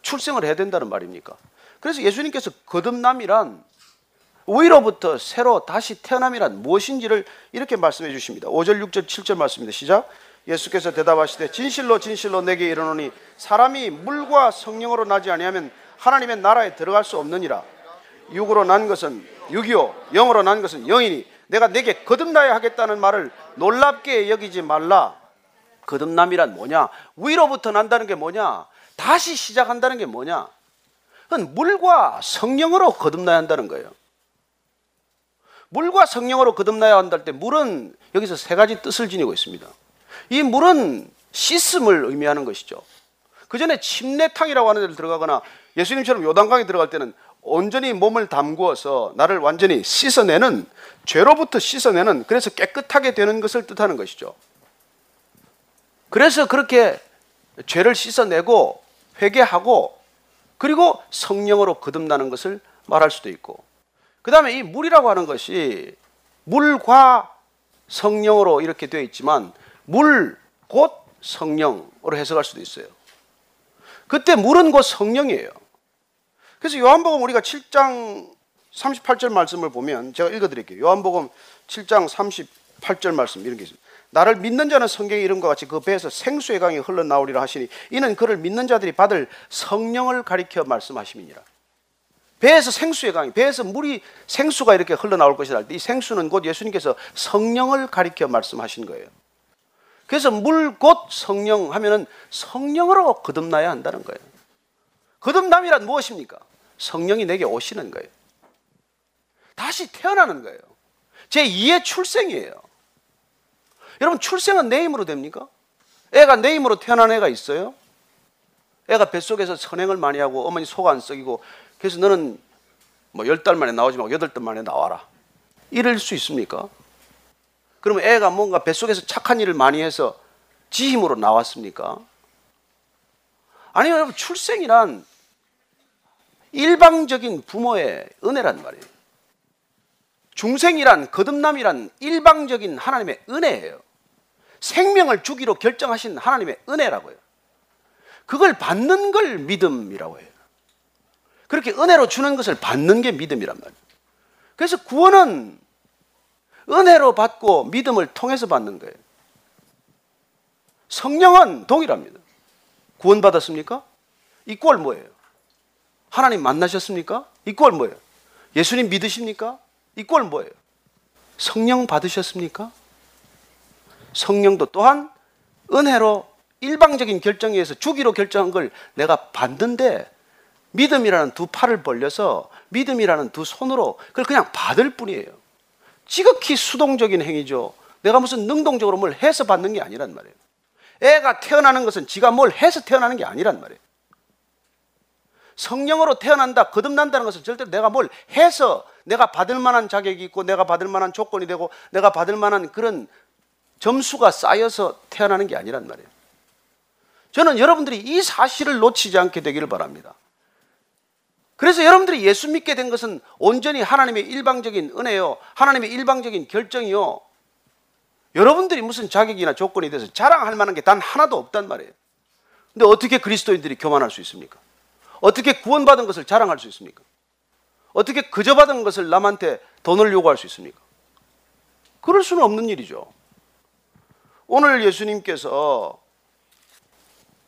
출생을 해야 된다는 말입니까? 그래서 예수님께서 거듭남이란 위로부터 새로 다시 태어남이란 무엇인지를 이렇게 말씀해 주십니다. 5절, 6절, 7절 말씀입니다. 시작. 예수께서 대답하시되 진실로 진실로 내게 이르노니 사람이 물과 성령으로 나지 아니하면 하나님의 나라에 들어갈 수 없느니라. 육으로 난 것은 육이요 영으로 난 것은 영이니 내가 내게 거듭나야 하겠다는 말을 놀랍게 여기지 말라. 거듭남이란 뭐냐? 위로부터 난다는 게 뭐냐? 다시 시작한다는 게 뭐냐? 그건 물과 성령으로 거듭나야 한다는 거예요. 물과 성령으로 거듭나야 한다할 때 물은 여기서 세 가지 뜻을 지니고 있습니다. 이 물은 씻음을 의미하는 것이죠. 그 전에 침례탕이라고 하는 데를 들어가거나 예수님처럼 요단강에 들어갈 때는 온전히 몸을 담구어서 나를 완전히 씻어내는 죄로부터 씻어내는 그래서 깨끗하게 되는 것을 뜻하는 것이죠. 그래서 그렇게 죄를 씻어내고 회개하고 그리고 성령으로 거듭나는 것을 말할 수도 있고 그 다음에 이 물이라고 하는 것이 물과 성령으로 이렇게 되어 있지만 물 곧 성령으로 해석할 수도 있어요. 그때 물은 곧 성령이에요. 그래서 요한복음 우리가 7장 38절 말씀을 보면 제가 읽어드릴게요. 요한복음 7장 38절 말씀 이런 게 있습니다. 나를 믿는 자는 성경의 이름과 같이 그 배에서 생수의 강이 흘러나오리라 하시니 이는 그를 믿는 자들이 받을 성령을 가리켜 말씀하심이니라. 배에서 생수의 강이, 배에서 물이 생수가 이렇게 흘러나올 때이 생수는 곧 예수님께서 성령을 가리켜 말씀하신 거예요. 그래서 물 곧 성령 하면은 성령으로 거듭나야 한다는 거예요. 거듭남이란 무엇입니까? 성령이 내게 오시는 거예요. 다시 태어나는 거예요. 제 2의 출생이에요. 여러분 출생은 내 힘으로 됩니까? 애가 내 힘으로 태어난 애가 있어요? 애가 뱃속에서 선행을 많이 하고 어머니 속 안 썩이고 그래서 너는 뭐 열 달 만에 나오지 말고 여덟 달 만에 나와라. 이럴 수 있습니까? 그러면 애가 뭔가 뱃속에서 착한 일을 많이 해서 지 힘으로 나왔습니까? 아니요, 여러분, 출생이란 일방적인 부모의 은혜란 말이에요. 중생이란 거듭남이란 일방적인 하나님의 은혜예요. 생명을 주기로 결정하신 하나님의 은혜라고요. 그걸 받는 걸 믿음이라고 해요. 그렇게 은혜로 주는 것을 받는 게 믿음이란 말이에요. 그래서 구원은 은혜로 받고 믿음을 통해서 받는 거예요. 성령은 동일합니다. 구원받았습니까? 이꼴 뭐예요? 하나님 만나셨습니까? 이꼴 뭐예요? 예수님 믿으십니까? 이꼴 뭐예요? 성령 받으셨습니까? 성령도 또한 은혜로 일방적인 결정에 의해서 주기로 결정한 걸 내가 받는데 믿음이라는 두 팔을 벌려서 믿음이라는 두 손으로 그걸 그냥 받을 뿐이에요. 지극히 수동적인 행위죠. 내가 무슨 능동적으로 뭘 해서 받는 게 아니란 말이에요. 애가 태어나는 것은 지가 뭘 해서 태어나는 게 아니란 말이에요. 성령으로 태어난다, 거듭난다는 것은 절대로 내가 뭘 해서 내가 받을 만한 자격이 있고 내가 받을 만한 조건이 되고 내가 받을 만한 그런 점수가 쌓여서 태어나는 게 아니란 말이에요. 저는 여러분들이 이 사실을 놓치지 않게 되기를 바랍니다. 그래서 여러분들이 예수 믿게 된 것은 온전히 하나님의 일방적인 은혜요. 하나님의 일방적인 결정이요. 여러분들이 무슨 자격이나 조건이 돼서 자랑할 만한 게 단 하나도 없단 말이에요. 근데 어떻게 그리스도인들이 교만할 수 있습니까? 어떻게 구원받은 것을 자랑할 수 있습니까? 어떻게 그저 받은 것을 남한테 돈을 요구할 수 있습니까? 그럴 수는 없는 일이죠. 오늘 예수님께서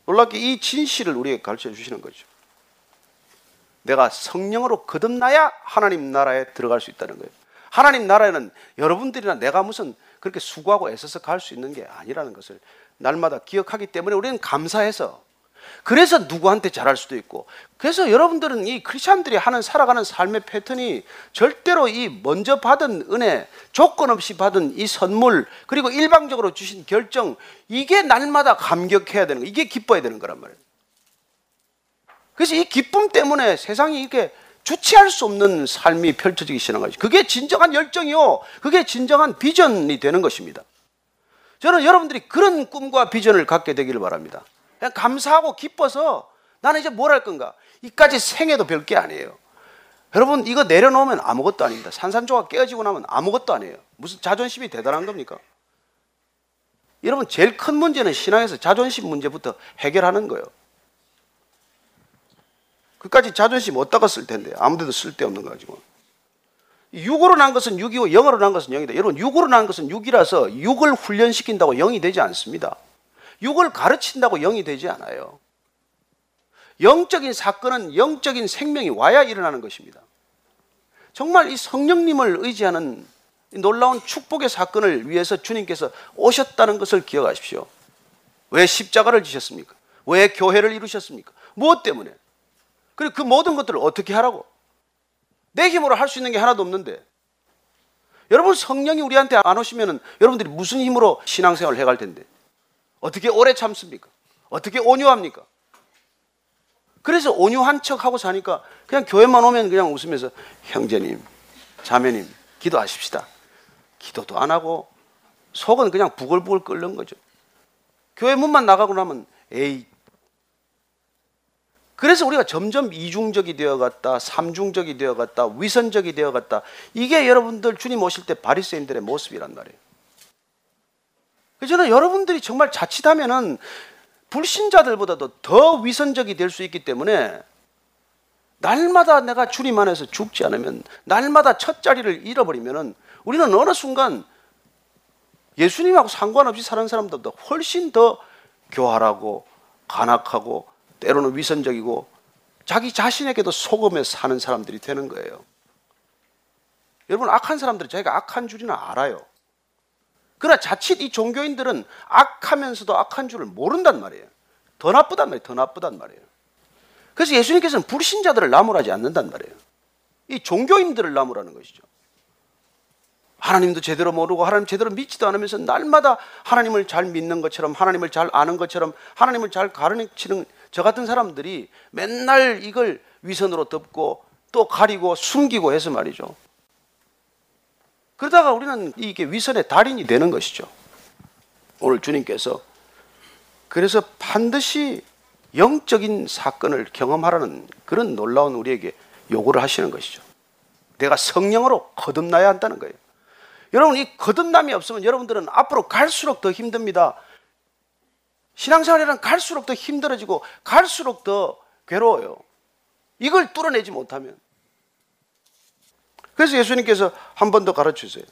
놀랍게 이 진실을 우리에게 가르쳐 주시는 거죠. 내가 성령으로 거듭나야 하나님 나라에 들어갈 수 있다는 거예요. 하나님 나라에는 여러분들이나 내가 무슨 그렇게 수고하고 애써서 갈 수 있는 게 아니라는 것을 날마다 기억하기 때문에 우리는 감사해서 그래서 누구한테 잘할 수도 있고 그래서 여러분들은 이 크리스천들이 하는 살아가는 삶의 패턴이 절대로 이 먼저 받은 은혜 조건 없이 받은 이 선물 그리고 일방적으로 주신 결정 이게 날마다 감격해야 되는 거 이게 기뻐야 되는 거란 말이에요 그래서 이 기쁨 때문에 세상이 이렇게 주체할 수 없는 삶이 펼쳐지기 시작한 거죠. 그게 진정한 열정이요. 그게 진정한 비전이 되는 것입니다. 저는 여러분들이 그런 꿈과 비전을 갖게 되기를 바랍니다. 그냥 감사하고 기뻐서 나는 이제 뭘 할 건가? 이까지 생애도 별게 아니에요. 여러분 이거 내려놓으면 아무것도 아닙니다. 산산조각 깨어지고 나면 아무것도 아니에요. 무슨 자존심이 대단한 겁니까? 여러분 제일 큰 문제는 신앙에서 자존심 문제부터 해결하는 거예요. 그까지 자존심 어디다가 쓸 텐데 아무데도 쓸데없는 거 가지고. 육으로 난 것은 육이고 영으로 난 것은 영이다. 여러분 육으로 난 것은 육이라서 육을 훈련시킨다고 영이 되지 않습니다. 육을 가르친다고 영이 되지 않아요. 영적인 사건은 영적인 생명이 와야 일어나는 것입니다. 정말 이 성령님을 의지하는 놀라운 축복의 사건을 위해서 주님께서 오셨다는 것을 기억하십시오. 왜 십자가를 지셨습니까? 왜 교회를 이루셨습니까? 무엇 때문에? 그리고 그 모든 것들을 어떻게 하라고? 내 힘으로 할 수 있는 게 하나도 없는데. 여러분 성령이 우리한테 안 오시면은 여러분들이 무슨 힘으로 신앙생활을 해갈 텐데. 어떻게 오래 참습니까? 어떻게 온유합니까? 그래서 온유한 척 하고 사니까 그냥 교회만 오면 그냥 웃으면서 형제님, 자매님, 기도하십시다. 기도도 안 하고 속은 그냥 부글부글 끓는 거죠. 교회 문만 나가고 나면 에이 그래서 우리가 점점 이중적이 되어갔다, 삼중적이 되어갔다, 위선적이 되어갔다. 이게 여러분들 주님 오실 때 바리새인들의 모습이란 말이에요. 저는 여러분들이 정말 자칫하면은 불신자들보다도 더 위선적이 될 수 있기 때문에 날마다 내가 주님 안에서 죽지 않으면 날마다 첫 자리를 잃어버리면은 우리는 어느 순간 예수님하고 상관없이 사는 사람들보다 훨씬 더 교활하고 간악하고 때로는 위선적이고 자기 자신에게도 속으면서 사는 사람들이 되는 거예요. 여러분 악한 사람들은 자기가 악한 줄이나 알아요. 그러나 자칫 이 종교인들은 악하면서도 악한 줄을 모른단 말이에요. 더 나쁘단 말이에요. 더 나쁘단 말이에요. 그래서 예수님께서는 불신자들을 나무라지 않는단 말이에요. 이 종교인들을 나무라는 것이죠. 하나님도 제대로 모르고 하나님 제대로 믿지도 않으면서 날마다 하나님을 잘 믿는 것처럼 하나님을 잘 아는 것처럼 하나님을 잘 가르치는 저 같은 사람들이 맨날 이걸 위선으로 덮고 또 가리고 숨기고 해서 말이죠. 그러다가 우리는 이게 위선의 달인이 되는 것이죠. 오늘 주님께서 그래서 반드시 영적인 사건을 경험하라는 그런 놀라운 우리에게 요구를 하시는 것이죠. 내가 성령으로 거듭나야 한다는 거예요. 여러분, 이 거듭남이 없으면 여러분들은 앞으로 갈수록 더 힘듭니다. 신앙생활이란 갈수록 더 힘들어지고 갈수록 더 괴로워요. 이걸 뚫어내지 못하면. 그래서 예수님께서 한 번 더 가르쳐 주세요.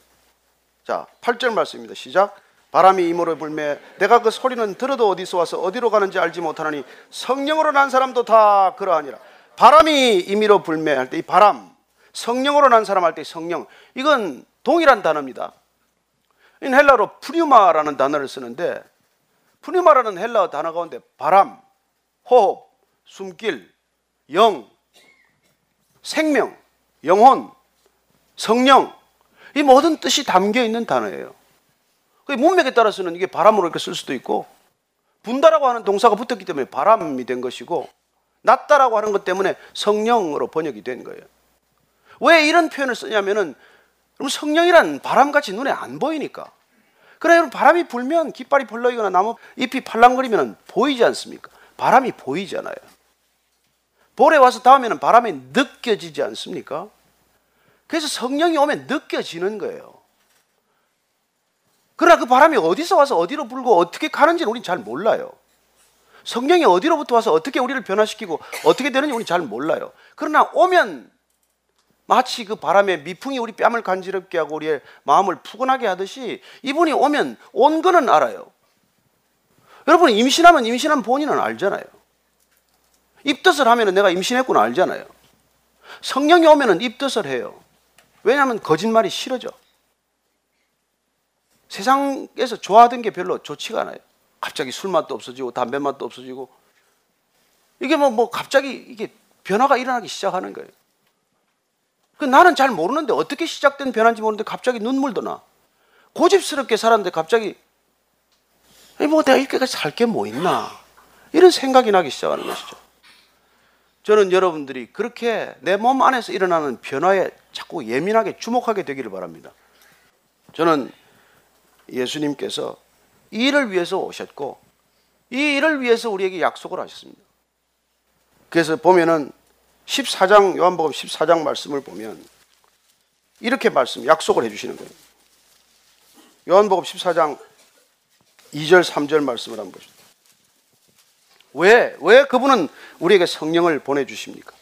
자, 8절 말씀입니다. 시작. 바람이 임의로 불매 내가 그 소리는 들어도 어디서 와서 어디로 가는지 알지 못하나니 성령으로 난 사람도 다 그러하니라. 바람이 임의로 불매할 때 이 바람, 성령으로 난 사람 할 때 성령, 이건 동일한 단어입니다. 헬라로 πνεῦμα라는 단어를 쓰는데 πνεῦμα라는 헬라어 단어 가운데 바람, 호흡, 숨길, 영, 생명, 영혼, 성령 이 모든 뜻이 담겨 있는 단어예요. 그 문맥에 따라서는 이게 바람으로 이렇게 쓸 수도 있고 분다라고 하는 동사가 붙었기 때문에 바람이 된 것이고 낫다라고 하는 것 때문에 성령으로 번역이 된 거예요. 왜 이런 표현을 쓰냐면은 성령이란 바람같이 눈에 안 보이니까. 그래 여러분 바람이 불면 깃발이 벌러이거나 나무 잎이 팔랑거리면 보이지 않습니까? 바람이 보이잖아요. 볼에 와서 닿으면 바람이 느껴지지 않습니까? 그래서 성령이 오면 느껴지는 거예요. 그러나 그 바람이 어디서 와서 어디로 불고 어떻게 가는지는 우리는 잘 몰라요. 성령이 어디로부터 와서 어떻게 우리를 변화시키고 어떻게 되는지 우리는 잘 몰라요. 그러나 오면 마치 그 바람에 미풍이 우리 뺨을 간지럽게 하고 우리의 마음을 푸근하게 하듯이 이분이 오면 온 거는 알아요. 여러분 임신하면 임신한 본인은 알잖아요. 입덧을 하면 내가 임신했구나 알잖아요. 성령이 오면 입덧을 해요. 왜냐하면 거짓말이 싫어져. 세상에서 좋아하던 게 별로 좋지가 않아요. 갑자기 술 맛도 없어지고 담배 맛도 없어지고 이게 뭐, 뭐 갑자기 이게 변화가 일어나기 시작하는 거예요. 그 나는 잘 모르는데 어떻게 시작된 변화인지 모르는데 갑자기 눈물도 나. 고집스럽게 살았는데 갑자기 뭐 내가 이렇게까지 살 게 뭐 있나 이런 생각이 나기 시작하는 것이죠. 저는 여러분들이 그렇게 내 몸 안에서 일어나는 변화에 자꾸 예민하게 주목하게 되기를 바랍니다. 저는 예수님께서 이 일을 위해서 오셨고 이 일을 위해서 우리에게 약속을 하셨습니다. 그래서 보면은 14장 요한복음 14장 말씀을 보면 이렇게 말씀 약속을 해 주시는 거예요. 요한복음 14장 2절 3절 말씀을 한번 보시죠. 왜? 왜 그분은 우리에게 성령을 보내 주십니까?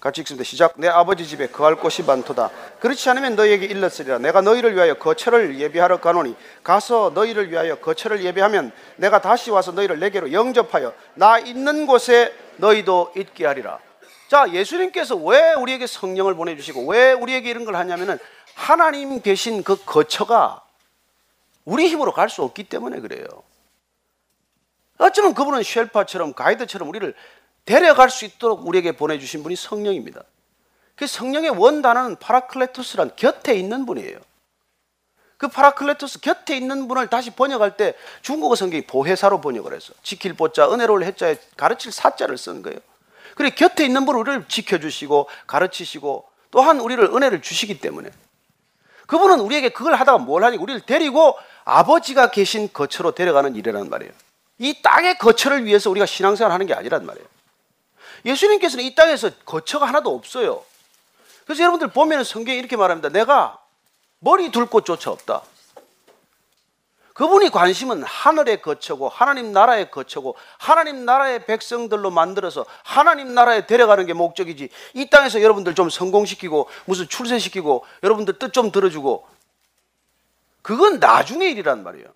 같이 읽습니다. 시작. 내 아버지 집에 거할 곳이 많도다. 그렇지 않으면 너희에게 일렀으리라. 내가 너희를 위하여 거처를 예비하러 가노니 가서 너희를 위하여 거처를 예비하면 내가 다시 와서 너희를 내게로 영접하여 나 있는 곳에 너희도 있게 하리라. 자, 예수님께서 왜 우리에게 성령을 보내주시고 왜 우리에게 이런 걸 하냐면은 하나님 계신 그 거처가 우리 힘으로 갈 수 없기 때문에 그래요. 어쩌면 그분은 쉘파처럼 가이드처럼 우리를 데려갈 수 있도록 우리에게 보내주신 분이 성령입니다. 그 성령의 원 단어는 παράκλητος란 곁에 있는 분이에요. 그 παράκλητος 곁에 있는 분을 다시 번역할 때 중국어 성경이 보혜사로 번역을 해서 지킬 보자 은혜로울 해자에 가르칠 사자를 쓴 거예요. 그래 곁에 있는 분을 우리를 지켜주시고 가르치시고 또한 우리를 은혜를 주시기 때문에 그분은 우리에게 그걸 하다가 뭘 하니 우리를 데리고 아버지가 계신 거처로 데려가는 일이란 말이에요. 이 땅의 거처를 위해서 우리가 신앙생활 하는 게 아니란 말이에요. 예수님께서는 이 땅에서 거처가 하나도 없어요. 그래서 여러분들 보면 성경에 이렇게 말합니다. 내가 머리 둘 곳조차 없다. 그분이 관심은 하늘의 거처고 하나님 나라의 거처고 하나님 나라의 백성들로 만들어서 하나님 나라에 데려가는 게 목적이지 이 땅에서 여러분들 좀 성공시키고 무슨 출세시키고 여러분들 뜻 좀 들어주고 그건 나중의 일이란 말이에요.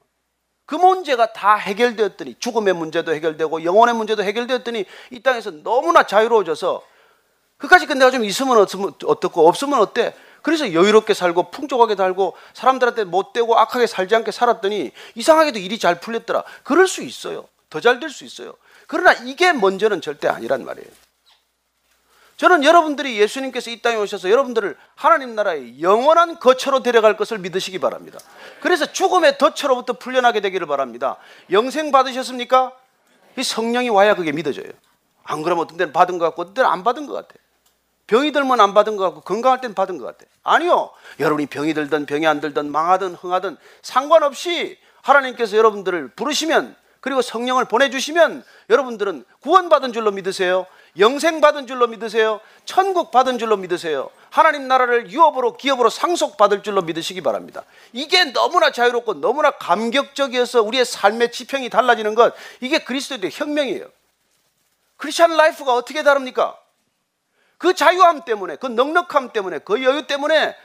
그 문제가 다 해결되었더니 죽음의 문제도 해결되고 영혼의 문제도 해결되었더니 이 땅에서 너무나 자유로워져서 그까지 그 내가 좀 있으면 어떻고 없으면 어때? 그래서 여유롭게 살고 풍족하게 살고 사람들한테 못되고 악하게 살지 않게 살았더니 이상하게도 일이 잘 풀렸더라. 그럴 수 있어요. 더 잘 될 수 있어요. 그러나 이게 먼저는 절대 아니란 말이에요. 저는 여러분들이 예수님께서 이 땅에 오셔서 여러분들을 하나님 나라의 영원한 거처로 데려갈 것을 믿으시기 바랍니다. 그래서 죽음의 덫으로부터 풀려나게 되기를 바랍니다. 영생 받으셨습니까? 이 성령이 와야 그게 믿어져요. 안 그러면 어떤 때는 받은 것 같고 어떤 때는 안 받은 것 같아. 병이 들면 안 받은 것 같고 건강할 때는 받은 것 같아. 아니요. 여러분이 병이 들든 병이 안 들든 망하든 흥하든 상관없이 하나님께서 여러분들을 부르시면 그리고 성령을 보내주시면 여러분들은 구원받은 줄로 믿으세요. 영생 받은 줄로 믿으세요. 천국 받은 줄로 믿으세요. 하나님 나라를 유업으로 기업으로 상속 받을 줄로 믿으시기 바랍니다. 이게 너무나 자유롭고 너무나 감격적이어서 우리의 삶의 지평이 달라지는 것 이게 그리스도의 혁명이에요. Christian life가 어떻게 다릅니까? 그 자유함 때문에 그 넉넉함 때문에 그 여유 때문에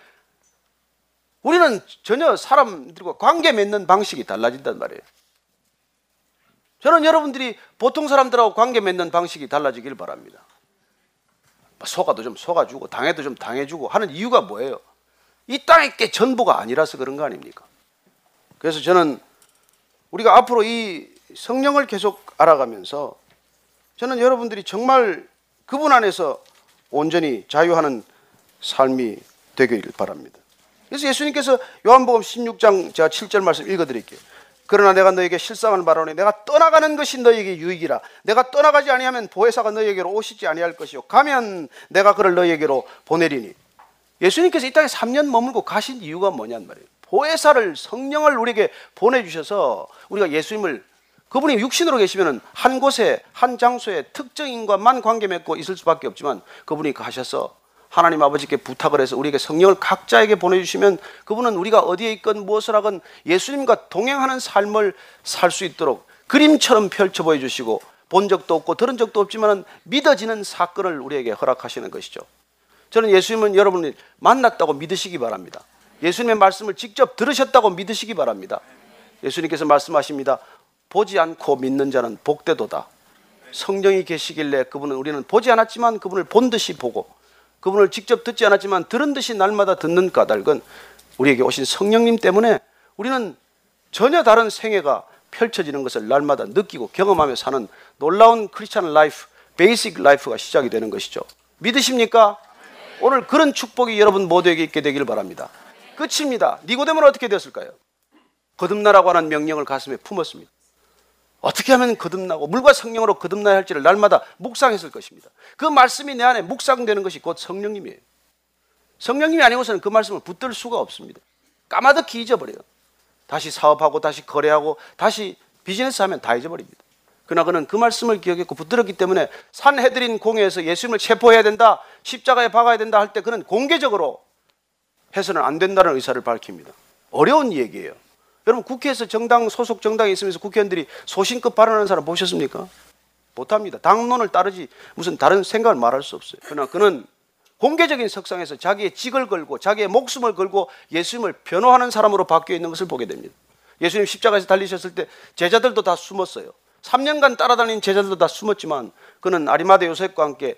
우리는 전혀 사람들과 관계 맺는 방식이 달라진단 말이에요. 저는 여러분들이 보통 사람들하고 관계 맺는 방식이 달라지길 바랍니다. 속아도 좀 속아주고 당해도 좀 당해주고 하는 이유가 뭐예요? 이 땅의 게 전부가 아니라서 그런 거 아닙니까? 그래서 저는 우리가 앞으로 이 성령을 계속 알아가면서 저는 여러분들이 정말 그분 안에서 온전히 자유하는 삶이 되길 바랍니다. 그래서 예수님께서 요한복음 16장 제가 7절 말씀 읽어 드릴게요. 그러나 내가 너에게 실상을 말하노니 내가 떠나가는 것이 너에게 유익이라 내가 떠나가지 아니하면 보혜사가 너에게로 오시지 아니할 것이요 가면 내가 그를 너에게로 보내리니 예수님께서 이 땅에 3년 머물고 가신 이유가 뭐냔 말이에요 보혜사를 성령을 우리에게 보내주셔서 우리가 예수님을 그분이 육신으로 계시면 한 곳에 한 장소에 특정인과만 관계 맺고 있을 수밖에 없지만 그분이 가셔서 하나님 아버지께 부탁을 해서 우리에게 성령을 각자에게 보내주시면 그분은 우리가 어디에 있건 무엇을 하건 예수님과 동행하는 삶을 살 수 있도록 그림처럼 펼쳐 보여주시고 본 적도 없고 들은 적도 없지만 믿어지는 사건을 우리에게 허락하시는 것이죠. 저는 예수님은 여러분이 만났다고 믿으시기 바랍니다. 예수님의 말씀을 직접 들으셨다고 믿으시기 바랍니다. 예수님께서 말씀하십니다. 보지 않고 믿는 자는 복되도다. 성령이 계시길래 그분은 우리는 보지 않았지만 그분을 본 듯이 보고 그분을 직접 듣지 않았지만 들은 듯이 날마다 듣는 까닭은 우리에게 오신 성령님 때문에 우리는 전혀 다른 생애가 펼쳐지는 것을 날마다 느끼고 경험하며 사는 놀라운 Christian life, basic life가 시작이 되는 것이죠. 믿으십니까? 오늘 그런 축복이 여러분 모두에게 있게 되기를 바랍니다. 끝입니다. 니고데모는 어떻게 되었을까요? 거듭나라고 하는 명령을 가슴에 품었습니다. 어떻게 하면 거듭나고 물과 성령으로 거듭나야 할지를 날마다 묵상했을 것입니다. 그 말씀이 내 안에 묵상되는 것이 곧 성령님이에요. 성령님이 아니고서는 그 말씀을 붙들 수가 없습니다. 까마득히 잊어버려요. 다시 사업하고 다시 거래하고 다시 비즈니스 하면 다 잊어버립니다. 그러나 그는 그 말씀을 기억했고 붙들었기 때문에 산헤드린 공회에서 예수님을 체포해야 된다, 십자가에 박아야 된다 할 때 그는 공개적으로 해서는 안 된다는 의사를 밝힙니다. 어려운 얘기예요. 여러분 국회에서 정당 소속 정당에 있으면서 국회의원들이 소신껏 발언하는 사람 보셨습니까? 못합니다. 당론을 따르지 무슨 다른 생각을 말할 수 없어요. 그러나 그는 공개적인 석상에서 자기의 직을 걸고 자기의 목숨을 걸고 예수님을 변호하는 사람으로 바뀌어 있는 것을 보게 됩니다. 예수님 십자가에서 달리셨을 때 제자들도 다 숨었어요. 3년간 따라다닌 제자들도 다 숨었지만 그는 아리마대 요셉과 함께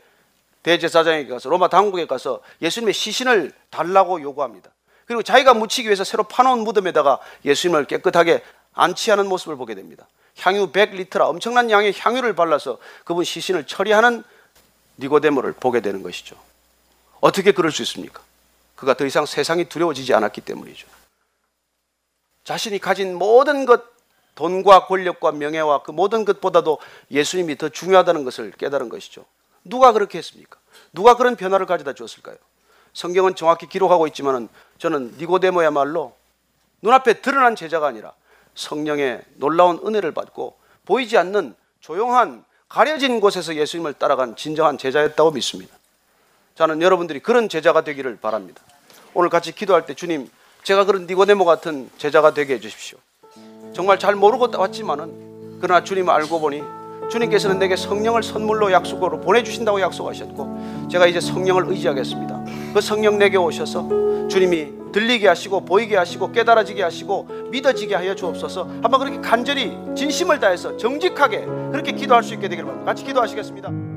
대제사장에게 가서 로마 당국에 가서 예수님의 시신을 달라고 요구합니다. 그리고 자기가 묻히기 위해서 새로 파놓은 무덤에다가 예수님을 깨끗하게 안치하는 모습을 보게 됩니다. 향유 100리터라 엄청난 양의 향유를 발라서 그분 시신을 처리하는 니고데모를 보게 되는 것이죠. 어떻게 그럴 수 있습니까? 그가 더 이상 세상이 두려워지지 않았기 때문이죠. 자신이 가진 모든 것, 돈과 권력과 명예와 그 모든 것보다도 예수님이 더 중요하다는 것을 깨달은 것이죠. 누가 그렇게 했습니까? 누가 그런 변화를 가져다 주었을까요? 성경은 정확히 기록하고 있지만 저는 니고데모야말로 눈앞에 드러난 제자가 아니라 성령의 놀라운 은혜를 받고 보이지 않는 조용한 가려진 곳에서 예수님을 따라간 진정한 제자였다고 믿습니다. 저는 여러분들이 그런 제자가 되기를 바랍니다. 오늘 같이 기도할 때 주님, 제가 그런 니고데모 같은 제자가 되게 해주십시오. 정말 잘 모르고 왔지만은 그러나 주님 알고 보니 주님께서는 내게 성령을 선물로 약속으로 보내주신다고 약속하셨고 제가 이제 성령을 의지하겠습니다. 그 성령 내게 오셔서 주님이 들리게 하시고 보이게 하시고 깨달아지게 하시고 믿어지게 하여 주옵소서. 한번 그렇게 간절히 진심을 다해서 정직하게 그렇게 기도할 수 있게 되기를 바랍니다. 같이 기도하시겠습니다.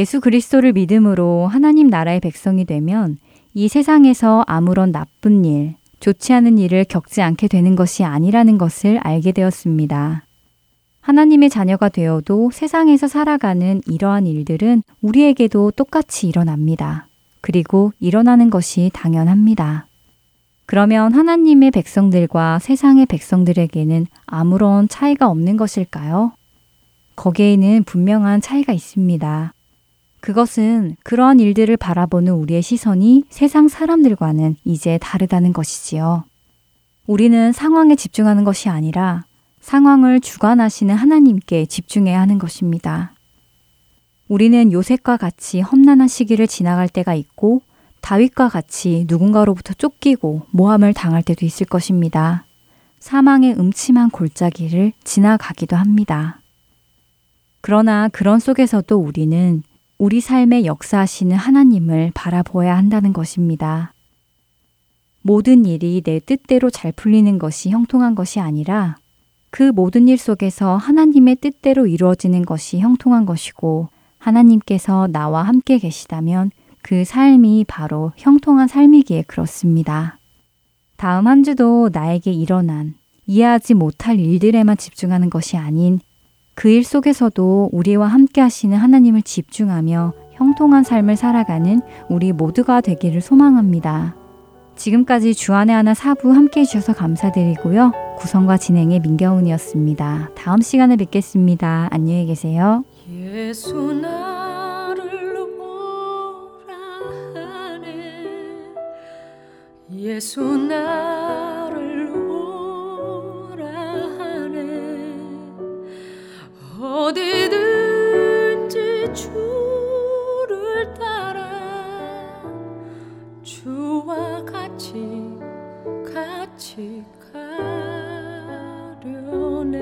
예수 그리스도를 믿음으로 하나님 나라의 백성이 되면 이 세상에서 아무런 나쁜 일, 좋지 않은 일을 겪지 않게 되는 것이 아니라는 것을 알게 되었습니다. 하나님의 자녀가 되어도 세상에서 살아가는 이러한 일들은 우리에게도 똑같이 일어납니다. 그리고 일어나는 것이 당연합니다. 그러면 하나님의 백성들과 세상의 백성들에게는 아무런 차이가 없는 것일까요? 거기에는 분명한 차이가 있습니다. 그것은 그러한 일들을 바라보는 우리의 시선이 세상 사람들과는 이제 다르다는 것이지요. 우리는 상황에 집중하는 것이 아니라 상황을 주관하시는 하나님께 집중해야 하는 것입니다. 우리는 요셉과 같이 험난한 시기를 지나갈 때가 있고 다윗과 같이 누군가로부터 쫓기고 모함을 당할 때도 있을 것입니다. 사망의 음침한 골짜기를 지나가기도 합니다. 그러나 그런 속에서도 우리는 우리 삶에 역사하시는 하나님을 바라보아야 한다는 것입니다. 모든 일이 내 뜻대로 잘 풀리는 것이 형통한 것이 아니라 그 모든 일 속에서 하나님의 뜻대로 이루어지는 것이 형통한 것이고 하나님께서 나와 함께 계시다면 그 삶이 바로 형통한 삶이기에 그렇습니다. 다음 한 주도 나에게 일어난 이해하지 못할 일들에만 집중하는 것이 아닌 그 일 속에서도 우리와 함께 하시는 하나님을 집중하며 형통한 삶을 살아가는 우리 모두가 되기를 소망합니다. 지금까지 주안의 하나 사부 함께 해주셔서 감사드리고요. 구성과 진행의 민경훈이었습니다. 다음 시간에 뵙겠습니다. 안녕히 계세요. 예수 나 어디든지 주를 따라 주와 같이 같이 가려네.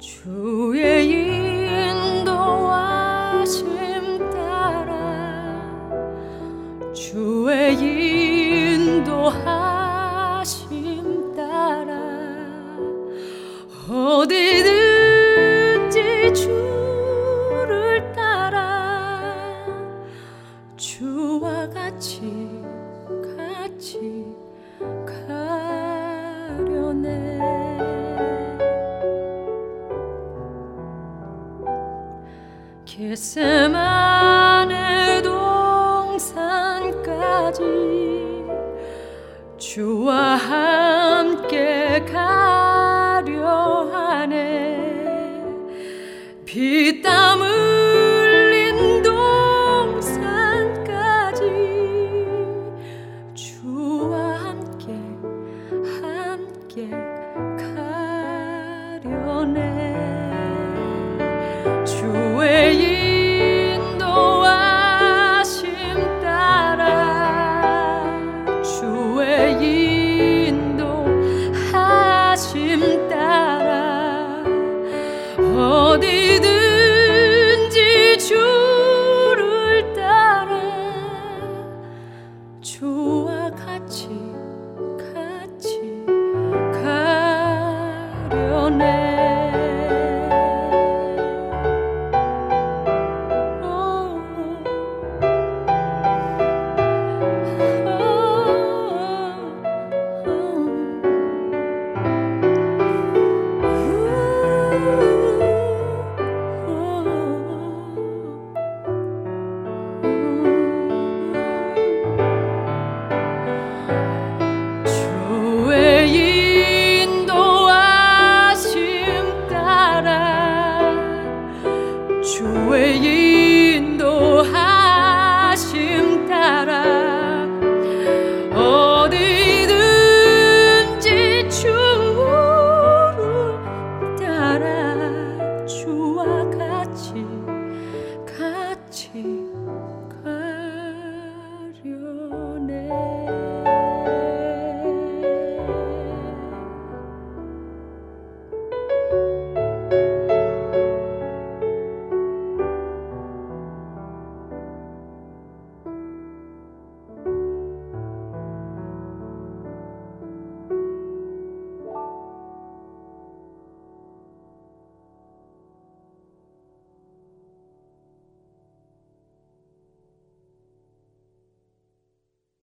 주의 인도하심 따라 어디든지 주를 따라 주와 같이 같이 가려네. 겟세만의 동산까지 주와 함께 가 hitam